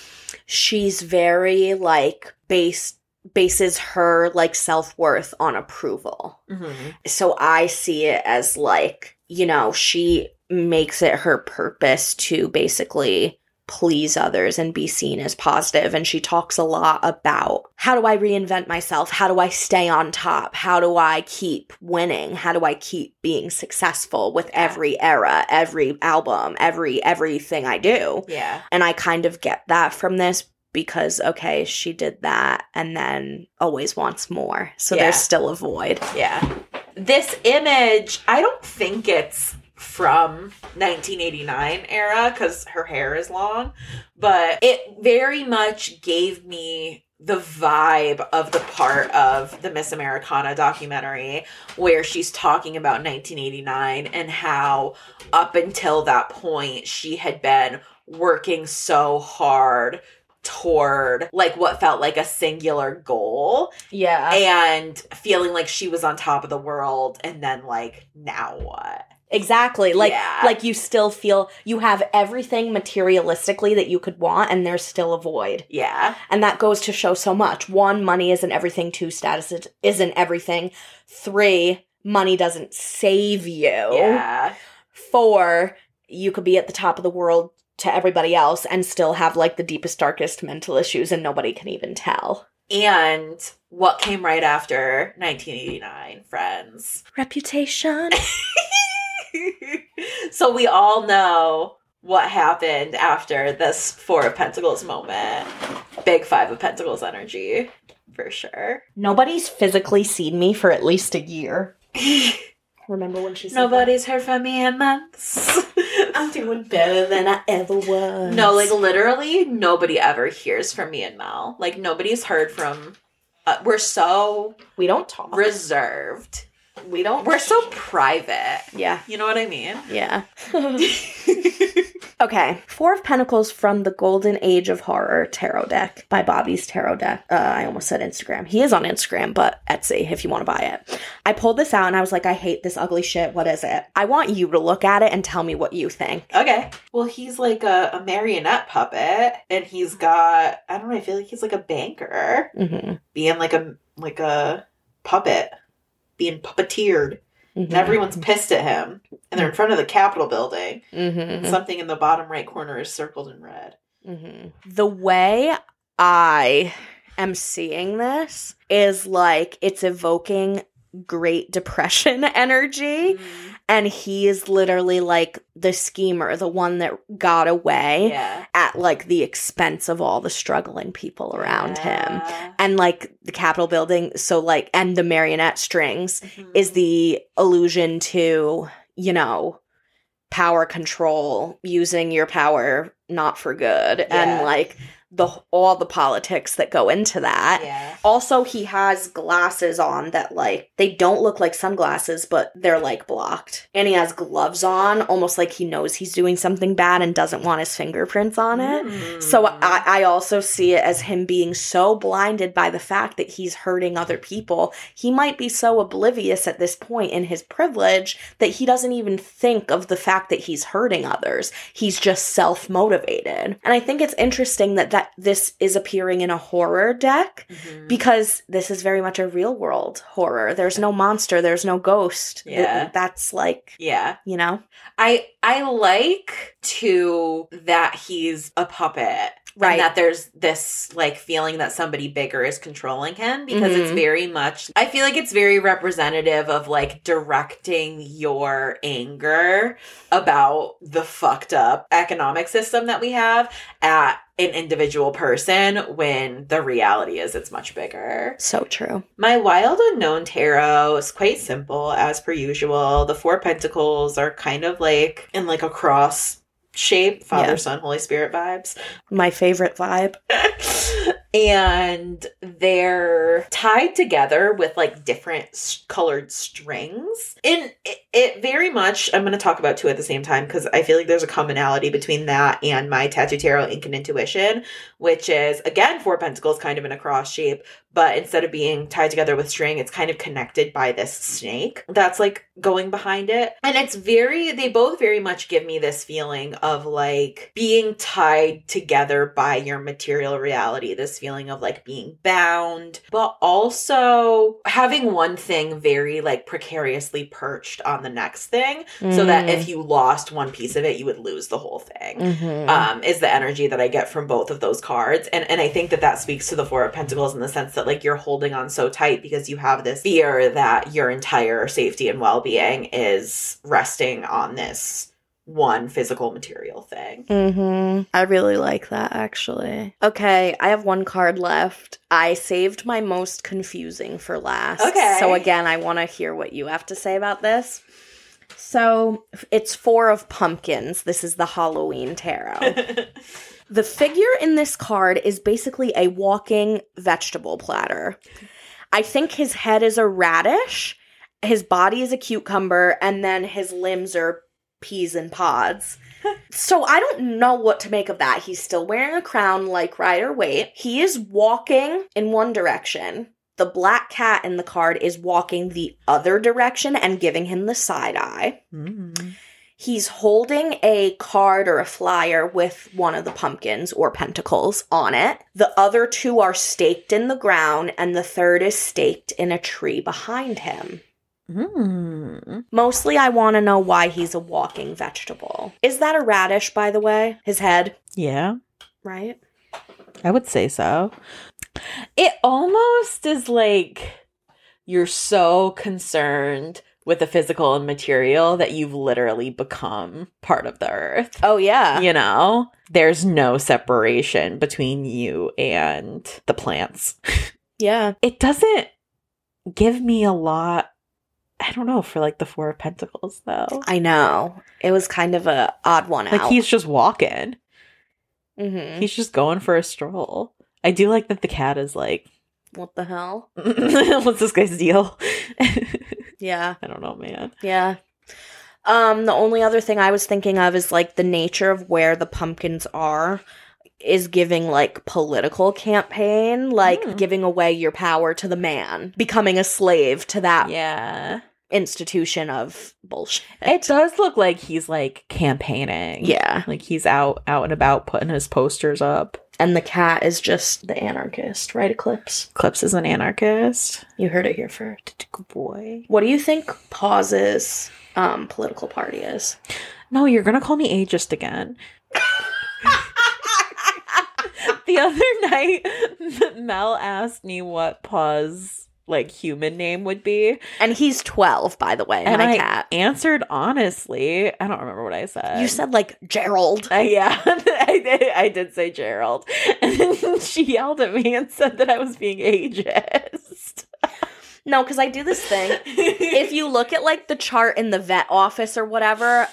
she's very like base bases her like self-worth on approval. mm-hmm. So I see it as like, you know, she makes it her purpose to basically please others and be seen as positive. and she talks a lot about how do I reinvent myself? How do I stay on top? How do I keep winning? How do I keep being successful with every era, every album, every everything I do? yeah And I kind of get that from this because okay, she did that and then always wants more. So Yeah. there's still a void. Yeah. This image, I don't think it's from 1989 era because her hair is long, but it very much gave me the vibe of the part of the Miss Americana documentary where she's talking about 1989 and how up until that point she had been working so hard toward like what felt like a singular goal Yeah. and feeling like she was on top of the world and then like now what Exactly. Like Yeah. like you still feel you have everything materialistically that you could want and there's still a void. yeah And that goes to show so much. One, money isn't everything. Two, status is- isn't everything. Three, money doesn't save you. yeah Four, you could be at the top of the world to everybody else and still have like the deepest, darkest mental issues and nobody can even tell. and what came right after 1989 friends Reputation. *laughs* so we all know what happened after this four of pentacles moment big five of pentacles energy for sure Nobody's physically seen me for at least a year. *laughs* Remember when she said that? nobody's heard from me in months *laughs* I'm doing better than I ever was. No, like literally nobody ever hears from me and Mel. Like nobody's heard from. Uh, we're so we don't talk. reserved. We don't. We're so private. yeah, You know what I mean? yeah. *laughs* okay, Four of Pentacles from the Golden Age of Horror tarot deck by Bobby's Tarot Deck. Uh, I almost said Instagram. He is on Instagram, but Etsy if you want to buy it. I pulled this out and I was like, I hate this ugly shit. What is it? I want you to look at it and tell me what you think. Okay. Well, he's like a, a marionette puppet, and he's got I don't know. I feel like he's like a banker, Mm-hmm. being like a like a puppet, being puppeteered, Mm-hmm. and everyone's pissed at him, and they're in front of the Capitol building. Mm-hmm. Something in the bottom right corner is circled in red. Mm-hmm. The way I am seeing this is like it's evoking Great Depression *laughs* energy, and he is literally like the schemer, the one that got away Yeah. at like the expense of all the struggling people around him. And like the Capitol building, so like, and the marionette strings Mhm. is the allusion to, you know, power control, using your power not for good, Yeah. and like the all the politics that go into that. yeah. Also, he has glasses on that like they don't look like sunglasses, but they're like blocked. And he has gloves on, almost like he knows he's doing something bad and doesn't want his fingerprints on it. Mm. So I, I also see it as him being so blinded by the fact that he's hurting other people. He might be so oblivious at this point in his privilege that he doesn't even think of the fact that he's hurting others. He's just self motivated. And I think it's interesting that, that this is appearing in a horror deck Mhm. because this is very much a real world horror. There's no monster, there's no ghost. Yeah. That's like, yeah. you know? I I like to that he's a puppet. Right. And that there's this like feeling that somebody bigger is controlling him because it's Mhm. very much I feel like it's very representative of like directing your anger about the fucked up economic system that we have at an individual person when the reality is it's much bigger. So true. My Wild Unknown Tarot is quite simple as per usual. The Four Pentacles are kind of like in like a cross shape, Father, Yeah. Son, Holy Spirit vibes. My favorite vibe. *laughs* and they're tied together with like different colored strings. And it, it very much, I'm going to talk about two at the same time because I feel like there's a commonality between that and my Tattoo Tarot Ink and Intuition, which is again, Four Pentacles kind of in a cross shape, but instead of being tied together with string, it's kind of connected by this snake that's like going behind it. And it's very, they both very much give me this feeling of like being tied together by your material reality, this feeling of like being bound, but also having one thing very like precariously perched on the next thing so that if you lost one piece of it, you would lose the whole thing Mhm. um, is the energy that I get from both of those cards. And and I think that that speaks to the Four of Pentacles in the sense that like you're holding on so tight because you have this fear that your entire safety and well being is resting on this one physical material thing. hmm I really like that actually. Okay, I have one card left. I saved my most confusing for last. Okay. So again, I want to hear what you have to say about this. So it's four of pumpkins. This is the Halloween tarot. *laughs* the figure in this card is basically a walking vegetable platter. I think his head is a radish, his body is a cucumber, and then his limbs are peas and pods. *laughs* so I don't know what to make of that. He's still wearing a crown like Rider Waite. He is walking in one direction. The black cat in the card is walking the other direction and giving him the side eye. Mm-hmm. He's holding a card or a flyer with one of the pumpkins or pentacles on it. The other two are staked in the ground, and the third is staked in a tree behind him. Mm. Mostly, I want to know why he's a walking vegetable. Is that a radish, by the way? His head, Yeah, right? I would say so. It almost is like you're so concerned with the physical and material that you've literally become part of the earth. Oh, yeah. you know there's no separation between you and the plants Yeah. it doesn't give me a lot I don't know for like the Four of Pentacles though. I know. It was kind of a odd one Like out. he's just walking. Mhm. He's just going for a stroll. I do like that the cat is like, What the hell? *laughs* what's this guy's deal? *laughs* Yeah. I don't know, man. Yeah. Um, the only other thing I was thinking of is like the nature of where the pumpkins are is giving like political campaign, like Hmm. giving away your power to the man, becoming a slave to that Yeah. Institution of bullshit. It does look like he's like campaigning. yeah. Like he's out out and about putting his posters up. And the cat is just the anarchist, right, Eclipse? Eclipse is an anarchist. You heard it here first. Good boy. What do you think Pause's um, political party is? No, you're gonna call me ageist again. *laughs* the other night, *laughs* Mel asked me what Pause like human name would be, And he's 12, by the way, and my I cat. answered honestly. I don't remember what I said. You said like Gerald. Uh, yeah, *laughs* I did. I did say Gerald, and then she yelled at me and said that I was being ageist. No, because I do this thing. if you look at like the chart in the vet office or whatever,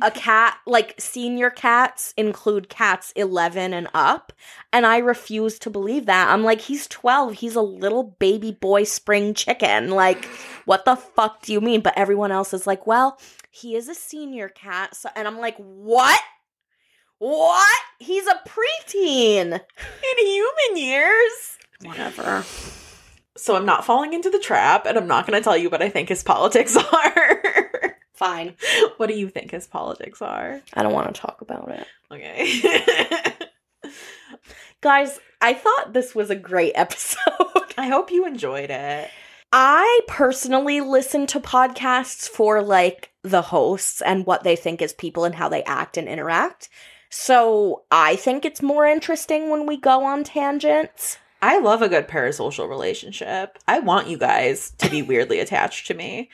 a cat, like senior cats include cats 11 and up. And I refuse to believe that. I'm like, he's 12. He's a little baby boy spring chicken. Like, what the fuck do you mean? But everyone else is like, well, he is a senior cat. So, and I'm like, what? What? He's a preteen. in human years. Whatever. So I'm not falling into the trap, and I'm not going to tell you what I think his politics *laughs* are. Fine. *laughs* what do you think his politics are? I don't want to talk about it. Okay. *laughs* Guys, I thought this was a great *laughs* episode. I hope you enjoyed it. I personally listen to podcasts for like the hosts and what they think as people and how they act and interact. So I think it's more interesting when we go on tangents. I love a good parasocial relationship. I want you guys to be weirdly attached to me.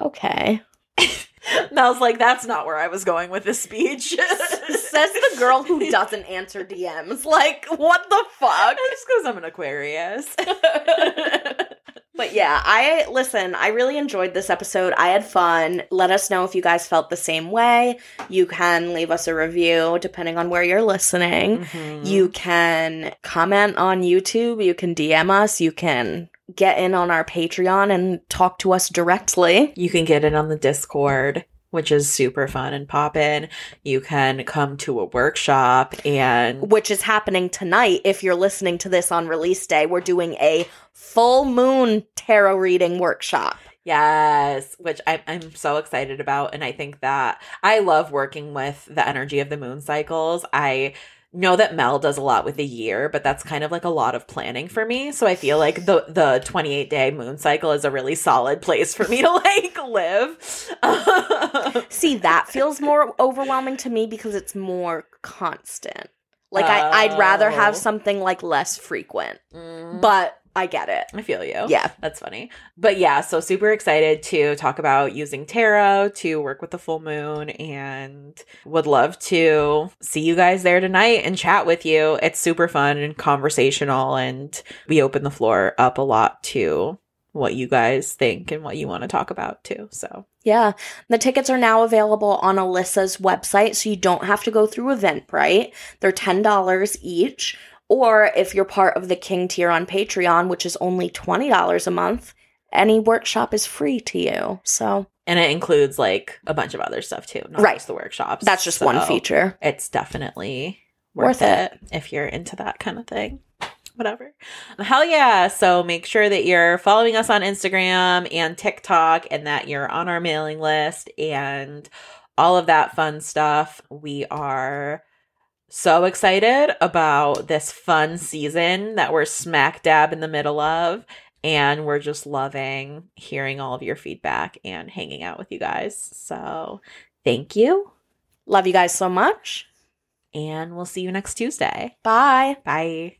Okay. *laughs* Mel's like, that's not where I was going with this speech. *laughs* Says the girl who doesn't answer DMs. Like, what the fuck? Just because I'm an Aquarius. *laughs* But yeah, I listen, I really enjoyed this episode. I had fun. Let us know if you guys felt the same way. You can leave us a review depending on where you're listening. Mhm. You can comment on YouTube, you can DM us, you can get in on our Patreon and talk to us directly. You can get in on the Discord, which is super fun and pop in. You can come to a workshop and Which is happening tonight. If you're listening to this on release day, we're doing a full moon tarot reading workshop. Yes, which I'm I'm so excited about and I think that I love working with the energy of the moon cycles. I know that Mel does a lot with the year, but that's kind of like a lot of planning for me. So I feel like the the 28 day moon cycle is a really solid place for me to *laughs* like live. *laughs* See, that feels more overwhelming to me because it's more constant. Like I, I'd rather have Oh. something like less frequent. Mm, But I get it. I feel you. Yeah. That's funny. But yeah, so super excited to talk about using tarot to work with the full moon and would love to see you guys there tonight and chat with you. It's super fun and conversational and we open the floor up a lot to what you guys think and what you want to talk about too. So Yeah. The tickets are now available on Alyssa's website, so you don't have to go through Eventbrite. They're $10 each. Or if you're part of the King tier on Patreon, which is only $20 a month, any workshop is free to you. So and it includes like a bunch of other stuff too, not Right. just the workshops. that's just one feature. It's definitely worth, Worth it. if you're into that kind of thing. Whatever. Hell yeah. So make sure that you're following us on Instagram and TikTok and that you're on our mailing list and all of that fun stuff. We are so excited about this fun season that we're smack dab in the middle of. And we're just loving hearing all of your feedback and hanging out with you guys. So thank you. Love you guys so much. And we'll see you next Tuesday. Bye. Bye.